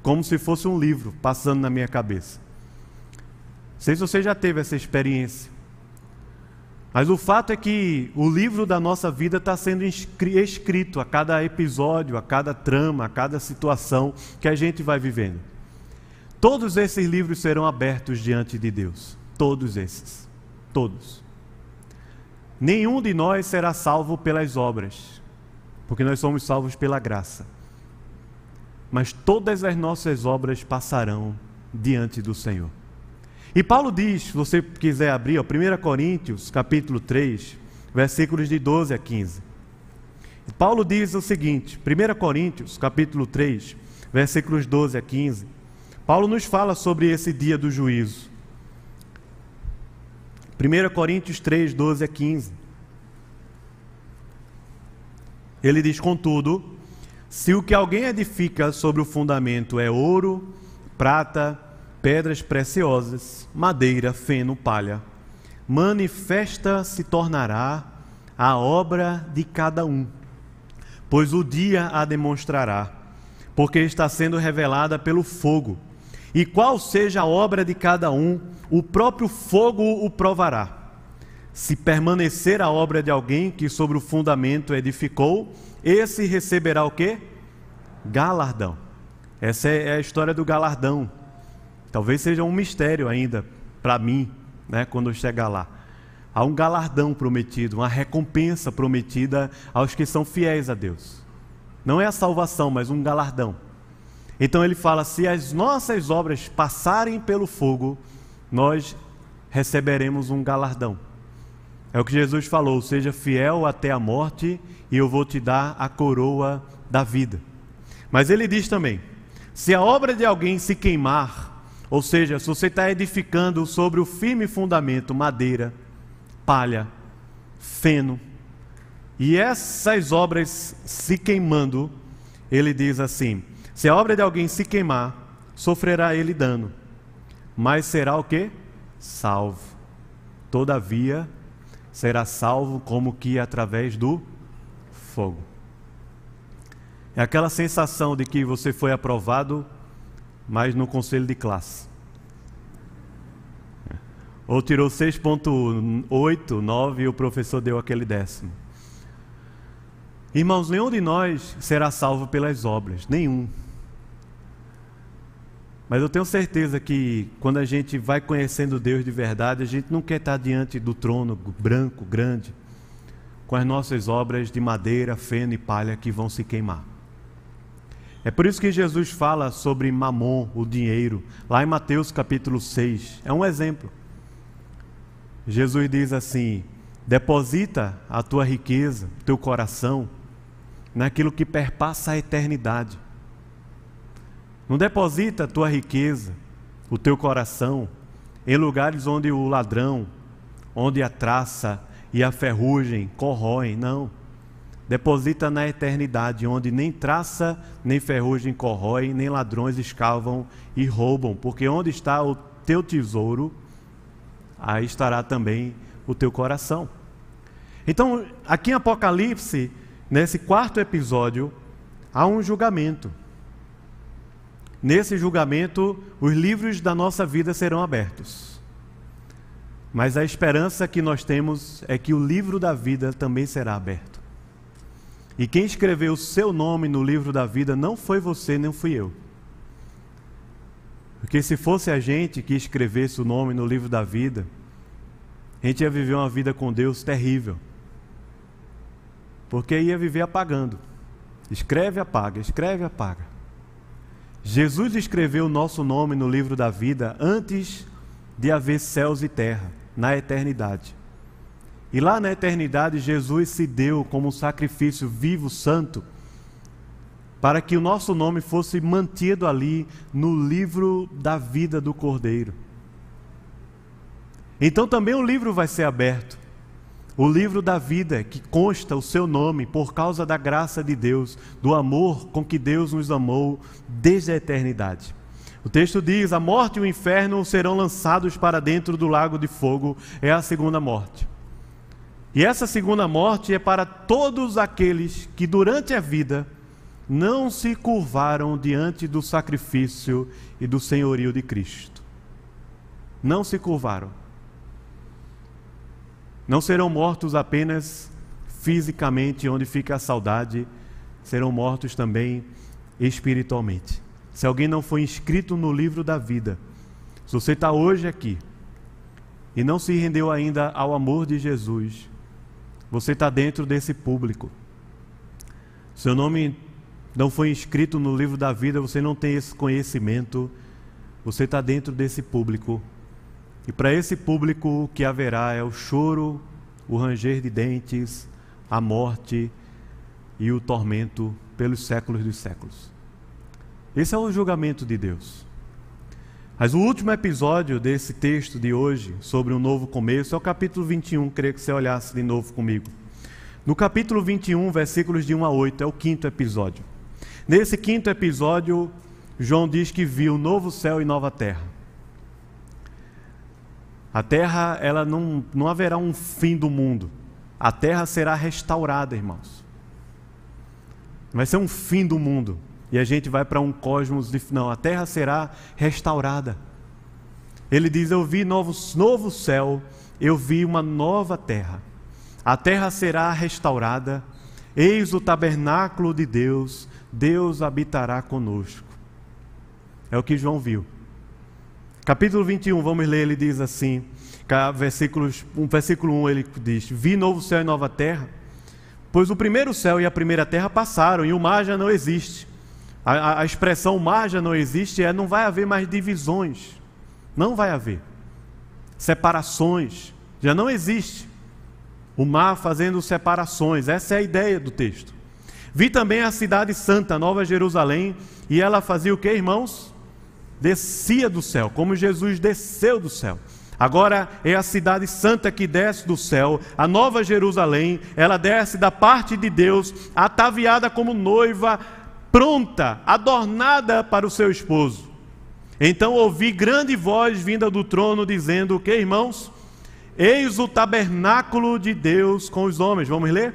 como se fosse um livro passando na minha cabeça. Não sei se você já teve essa experiência. Mas o fato é que o livro da nossa vida está sendo escrito a cada episódio, a cada trama, a cada situação que a gente vai vivendo. Todos esses livros serão abertos diante de Deus. Todos esses. Todos. Nenhum de nós será salvo pelas obras, porque nós somos salvos pela graça. Mas todas as nossas obras passarão diante do Senhor. E Paulo diz, se você quiser abrir, ó, 1 Coríntios, capítulo 3, versículos de 12 a 15. Paulo diz o seguinte, 1 Coríntios, capítulo 3, versículos 12 a 15. Paulo nos fala sobre esse dia do juízo. 1 Coríntios 3, 12 a 15. Ele diz: Contudo, se o que alguém edifica sobre o fundamento é ouro, prata, pedras preciosas, madeira, feno, palha, manifesta se tornará a obra de cada um, pois o dia a demonstrará, porque está sendo revelada pelo fogo. E qual seja a obra de cada um, o próprio fogo o provará. Se permanecer a obra de alguém que sobre o fundamento edificou, esse receberá o quê? Galardão. Essa é a história do galardão. Talvez seja um mistério ainda para mim, né, quando eu chegar lá. Há um galardão prometido, uma recompensa prometida aos que são fiéis a Deus. Não é a salvação, mas um galardão. Então ele fala: se as nossas obras passarem pelo fogo, nós receberemos um galardão. É o que Jesus falou: seja fiel até a morte, e eu vou te dar a coroa da vida. Mas ele diz também: se a obra de alguém se queimar, ou seja, se você está edificando sobre o firme fundamento, madeira, palha, feno, e essas obras se queimando, ele diz assim: se a obra de alguém se queimar, sofrerá ele dano, mas será o que? Salvo. Todavia, será salvo como que através do fogo. É aquela sensação de que você foi aprovado, mas no conselho de classe. Ou tirou 6.8, 9 e o professor deu aquele décimo. Irmãos, nenhum de nós será salvo pelas obras, nenhum. Mas eu tenho certeza que quando a gente vai conhecendo Deus de verdade, a gente não quer estar diante do trono branco, grande, com as nossas obras de madeira, feno e palha que vão se queimar. É por isso que Jesus fala sobre mamon, o dinheiro, lá em Mateus capítulo 6. É um exemplo. Jesus diz assim: deposita a tua riqueza, teu coração, naquilo que perpassa a eternidade. Não deposita a tua riqueza, o teu coração, em lugares onde o ladrão, onde a traça e a ferrugem corroem, não. Deposita na eternidade, onde nem traça, nem ferrugem corrói, nem ladrões escavam e roubam, porque onde está o teu tesouro, aí estará também o teu coração. Então, aqui em Apocalipse, nesse quarto episódio, há um julgamento. Nesse julgamento, os livros da nossa vida serão abertos. Mas a esperança que nós temos é que o livro da vida também será aberto. E quem escreveu o seu nome no livro da vida não foi você, nem fui eu. Porque se fosse a gente que escrevesse o nome no livro da vida, a gente ia viver uma vida com Deus terrível. Porque ia viver apagando. Escreve, apaga, escreve, apaga. Jesus escreveu o nosso nome no livro da vida antes de haver céus e terra, na eternidade. E lá na eternidade, Jesus se deu como um sacrifício vivo, santo, para que o nosso nome fosse mantido ali no livro da vida do Cordeiro. Então também o livro vai ser aberto. O livro da vida, que consta o seu nome por causa da graça de Deus, do amor com que Deus nos amou desde a eternidade. O texto diz: a morte e o inferno serão lançados para dentro do lago de fogo, é a segunda morte. E essa segunda morte é para todos aqueles que durante a vida não se curvaram diante do sacrifício e do senhorio de Cristo. Não se curvaram. Não serão mortos apenas fisicamente, onde fica a saudade, serão mortos também espiritualmente. Se alguém não foi inscrito no livro da vida, se você está hoje aqui e não se rendeu ainda ao amor de Jesus, você está dentro desse público. Seu nome não foi inscrito no livro da vida, você não tem esse conhecimento, você está dentro desse público. E para esse público o que haverá é o choro, o ranger de dentes, a morte e o tormento pelos séculos dos séculos. Esse é o julgamento de Deus. Mas o último episódio desse texto de hoje, sobre um novo começo, é o capítulo 21. Queria que você olhasse de novo comigo. No capítulo 21, versículos de 1 a 8, é o quinto episódio. Nesse quinto episódio, João diz que viu novo céu e nova terra. A terra, ela não, não haverá um fim do mundo. A terra será restaurada, irmãos. Vai ser um fim do mundo. E a gente vai para um cosmos de. Não, a terra será restaurada. Ele diz: Eu vi novo, novo céu, eu vi uma nova terra. A terra será restaurada, eis o tabernáculo de Deus, Deus habitará conosco. É o que João viu. Capítulo 21, vamos ler, ele diz assim, versículos, um, versículo 1 ele diz: Vi novo céu e nova terra, pois o primeiro céu e a primeira terra passaram e o mar já não existe. A, a, expressão mar já não existe é não vai haver mais divisões, não vai haver separações, já não existe o mar fazendo separações. Essa é a ideia do texto. Vi também a cidade santa, Nova Jerusalém, e ela fazia o que, irmãos? Descia do céu, como Jesus desceu do céu. Agora é a cidade santa que desce do céu, a Nova Jerusalém, ela desce da parte de Deus, ataviada como noiva, pronta, adornada para o seu esposo. Então ouvi grande voz vinda do trono dizendo: que, irmãos? Eis o tabernáculo de Deus com os homens. Vamos ler?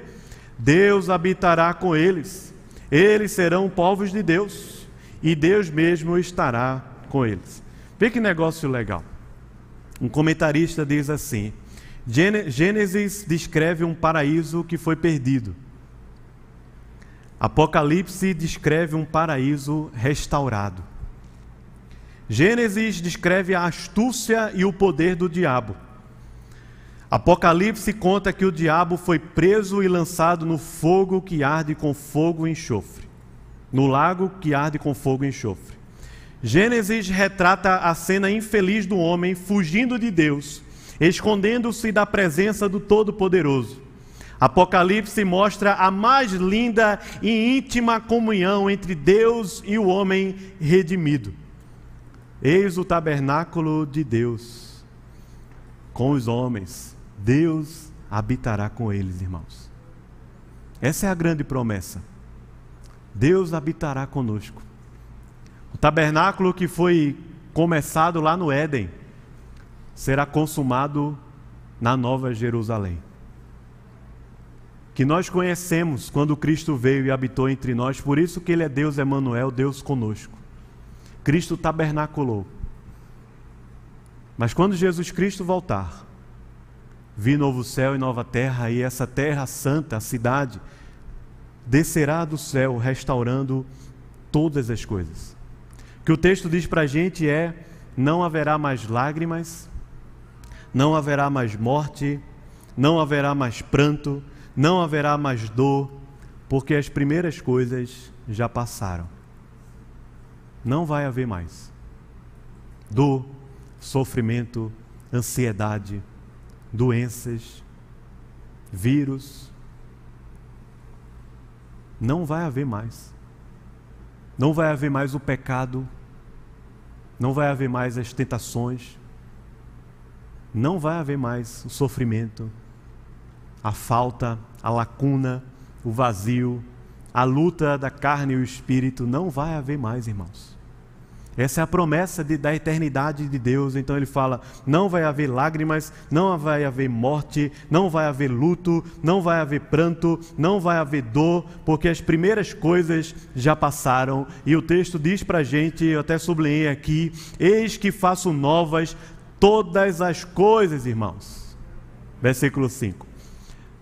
Deus habitará com eles, eles serão povos de Deus, e Deus mesmo estará com eles. Vê que negócio legal. Um comentarista diz assim: Gênesis descreve um paraíso que foi perdido. Apocalipse descreve um paraíso restaurado. Gênesis descreve a astúcia e o poder do diabo. Apocalipse conta que o diabo foi preso e lançado no fogo que arde com fogo e enxofre, no lago que arde com fogo e enxofre. Gênesis retrata a cena infeliz do homem fugindo de Deus, escondendo-se da presença do Todo-Poderoso. Apocalipse mostra a mais linda e íntima comunhão entre Deus e o homem redimido. Eis o tabernáculo de Deus com os homens Deus habitará com eles, irmãos. Essa é a grande promessa. Deus habitará conosco. Tabernáculo que foi começado lá no Éden será consumado na Nova Jerusalém. Que nós conhecemos quando Cristo veio e habitou entre nós, por isso que ele é Deus Emanuel, Deus conosco. Cristo tabernaculou. Mas quando Jesus Cristo voltar, Vi novo céu e nova terra, e essa terra santa, a cidade, descerá do céu, restaurando todas as coisas. Que o texto diz para a gente é: não haverá mais lágrimas, não haverá mais morte, não haverá mais pranto, não haverá mais dor, porque as primeiras coisas já passaram. Não vai haver mais dor, sofrimento, ansiedade, doenças, vírus. Não vai haver mais. Não vai haver mais o pecado. Não vai haver mais as tentações. Não vai haver mais o sofrimento, a falta, a lacuna, o vazio, a luta da carne e o espírito. Não vai haver mais, irmãos. Essa é a promessa de, da eternidade de Deus. Então ele fala: não vai haver lágrimas, não vai haver morte, não vai haver luto, não vai haver pranto, não vai haver dor, porque as primeiras coisas já passaram. E o texto diz para a gente, eu até sublinhei aqui: eis que faço novas todas as coisas, irmãos. Versículo 5.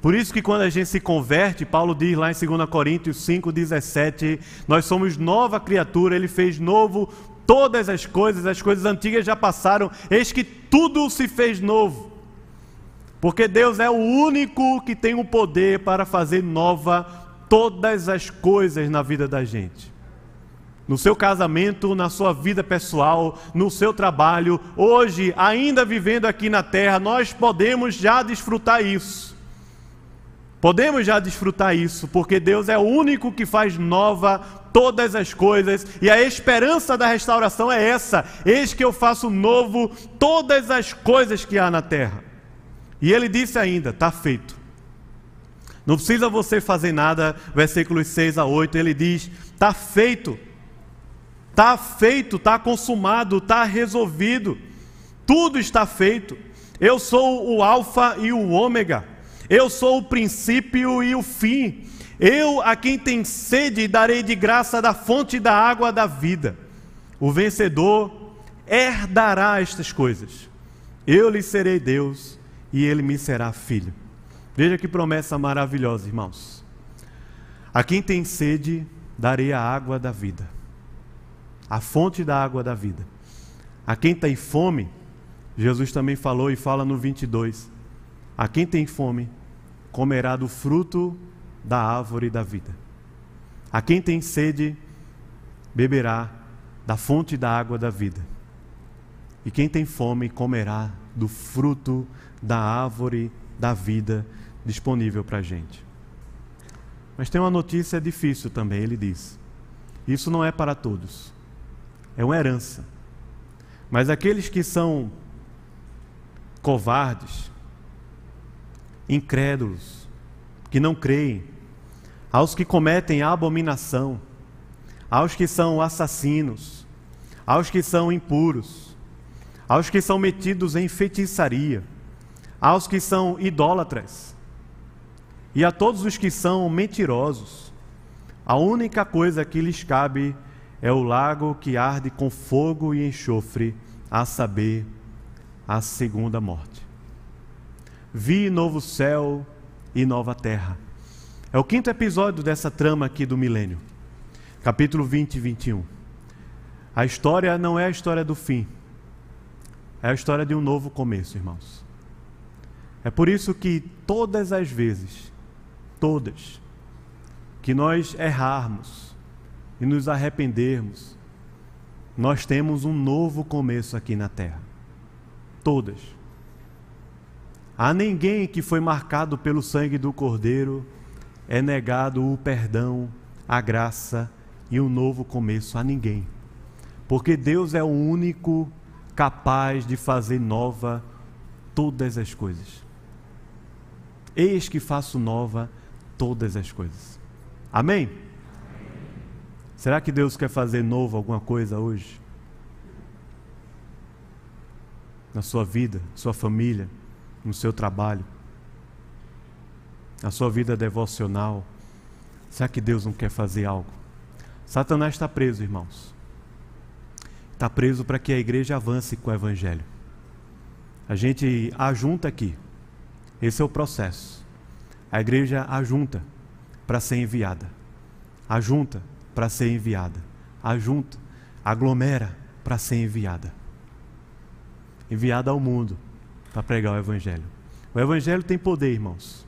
Por isso que quando a gente se converte, Paulo diz lá em 2 Coríntios 5,17, nós somos nova criatura, ele fez novo todas as coisas, as coisas antigas já passaram, eis que tudo se fez novo. Porque Deus é o único que tem o poder para fazer nova todas as coisas na vida da gente. No seu casamento, na sua vida pessoal, no seu trabalho, hoje, ainda vivendo aqui na terra, nós podemos já desfrutar isso. Podemos já desfrutar isso, porque Deus é o único que faz nova todas as coisas, e a esperança da restauração é essa: eis que eu faço novo todas as coisas que há na terra. E ele disse ainda: está feito. Não precisa você fazer nada, versículos 6 a 8, ele diz: está feito, está feito, está consumado, está resolvido, tudo está feito. Eu sou o Alfa e o Ômega, eu sou o princípio e o fim. Eu, a quem tem sede, darei de graça da fonte da água da vida. O vencedor herdará estas coisas. Eu lhe serei Deus e ele me será filho. Veja que promessa maravilhosa, irmãos. A quem tem sede, darei a água da vida, a fonte da água da vida. A quem tem fome, Jesus também falou e fala no 22: A quem tem fome, comerá do fruto da árvore da vida. A quem tem sede, beberá da fonte da água da vida. E quem tem fome, comerá do fruto da árvore da vida disponível para a gente. Mas tem uma notícia difícil também, ele diz. Isso não é para todos. É uma herança. Mas aqueles que são covardes, incrédulos, que não creem, aos que cometem abominação, aos que são assassinos, aos que são impuros, aos que são metidos em feitiçaria, aos que são idólatras e a todos os que são mentirosos. A única coisa que lhes cabe é o lago que arde com fogo e enxofre, a saber, a segunda morte. Vi novo céu e nova terra. É o quinto episódio dessa trama aqui do milênio, capítulo 20 e 21. A história não é a história do fim, é a história de um novo começo, irmãos. É por isso que todas as vezes, todas, que nós errarmos e nos arrependermos, nós temos um novo começo aqui na terra. Todas. A ninguém que foi marcado pelo sangue do Cordeiro é negado o perdão, a graça e um novo começo a ninguém. Porque Deus é o único capaz de fazer nova todas as coisas. Eis que faço nova todas as coisas. Amém? Amém? Será que Deus quer fazer novo alguma coisa hoje? Na sua vida, sua família, no seu trabalho, na sua vida devocional? Será que Deus não quer fazer algo? Satanás está preso, irmãos. Está preso para que a igreja avance com o Evangelho. A gente ajunta aqui. Esse é o processo. A igreja ajunta para ser enviada. Ajunta para ser enviada. Ajunta, aglomera para ser enviada. Enviada ao mundo para pregar o Evangelho. O Evangelho tem poder, irmãos.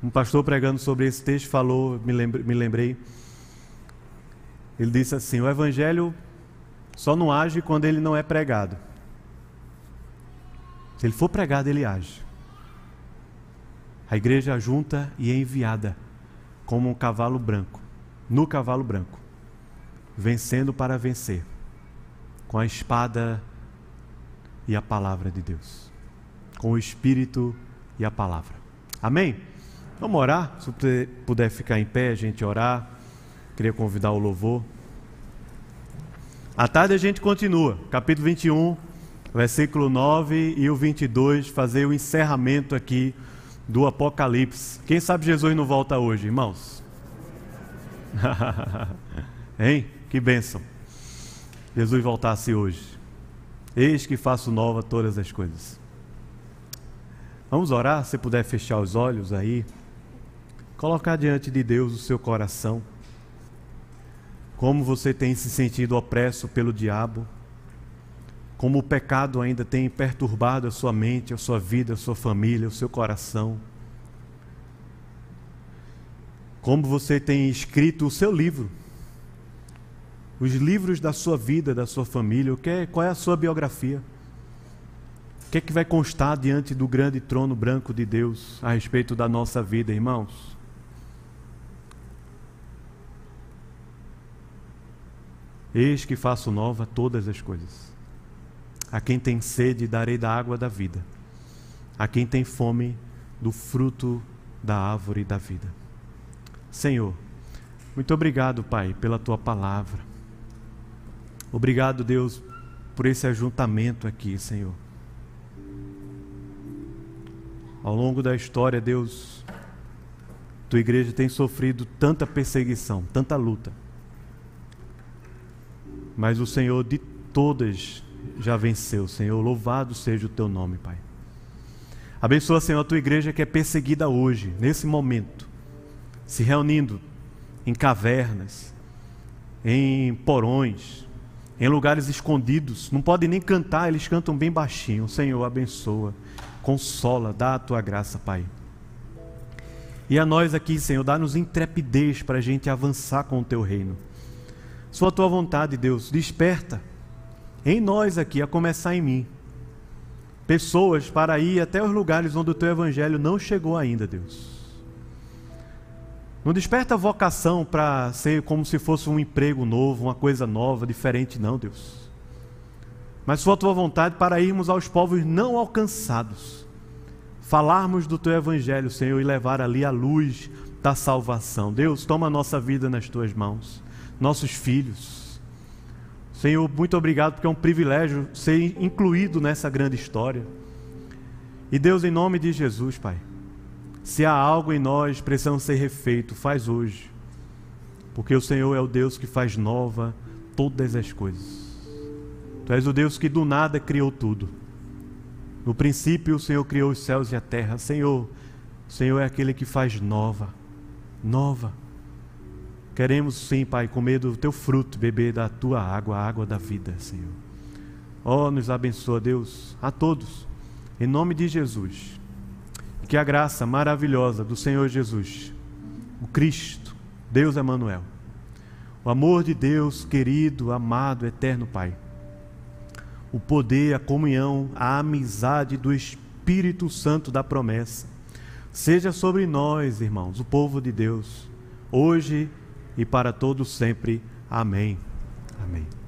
Um pastor pregando sobre esse texto falou, me lembrei, me lembrei ele disse assim: o Evangelho só não age quando ele não é pregado. Se ele for pregado, ele age. A igreja junta e é enviada como um cavalo branco, no cavalo branco, vencendo para vencer, com a espada e a palavra de Deus, com o Espírito e a palavra. Amém? Vamos orar? Se puder ficar em pé, a gente orar. Queria convidar o louvor. À tarde a gente continua, capítulo 21, versículo 9 e o 22, fazer o encerramento aqui do Apocalipse. Quem sabe Jesus não volta hoje, irmãos? [LAUGHS] hein? Que bênção. Jesus voltasse hoje. Eis que faço nova todas as coisas. Vamos orar, se puder fechar os olhos aí. Colocar diante de Deus o seu coração. Como você tem se sentido opresso pelo diabo? Como o pecado ainda tem perturbado a sua mente, a sua vida, a sua família, o seu coração? Como você tem escrito o seu livro? Os livros da sua vida, da sua família, o que é, qual é a sua biografia? O que é que vai constar diante do grande trono branco de Deus a respeito da nossa vida, irmãos? Eis que faço nova todas as coisas. A quem tem sede, darei da água da vida. A quem tem fome, do fruto da árvore da vida. Senhor, muito obrigado, Pai, pela tua palavra. Obrigado, Deus, por esse ajuntamento aqui, Senhor. Ao longo da história, Deus, tua igreja tem sofrido tanta perseguição, tanta luta. Mas o Senhor de todas já venceu, Senhor. Louvado seja o teu nome, Pai. Abençoa, Senhor, a tua igreja que é perseguida hoje, nesse momento, se reunindo em cavernas, em porões, em lugares escondidos. Não podem nem cantar, eles cantam bem baixinho. Senhor, abençoa, consola, dá a tua graça, Pai. E a nós aqui, Senhor, dá-nos intrepidez para a gente avançar com o teu reino. Sua tua vontade, Deus, desperta em nós aqui, a começar em mim, pessoas para ir até os lugares onde o teu evangelho não chegou ainda, Deus. Não desperta vocação para ser como se fosse um emprego novo, uma coisa nova, diferente, não, Deus. Mas sua tua vontade para irmos aos povos não alcançados, falarmos do teu evangelho, Senhor, e levar ali a luz da salvação. Deus, toma a nossa vida nas tuas mãos, nossos filhos Senhor, muito obrigado porque é um privilégio ser incluído nessa grande história. E Deus, em nome de Jesus, Pai, se há algo em nós precisamos ser refeito, faz hoje. Porque o Senhor é o Deus que faz nova todas as coisas. Tu és o Deus que do nada criou tudo. No princípio o Senhor criou os céus e a terra. Senhor, o Senhor é aquele que faz nova, nova. Queremos sim, Pai, comer do teu fruto, beber da tua água, a água da vida, Senhor. Oh, nos abençoa, Deus, a todos, em nome de Jesus. Que a graça maravilhosa do Senhor Jesus, o Cristo, Deus Emanuel, o amor de Deus, querido, amado, eterno Pai, o poder, a comunhão, a amizade do Espírito Santo da promessa, seja sobre nós, irmãos, o povo de Deus, hoje e para todos sempre. Amém. Amém.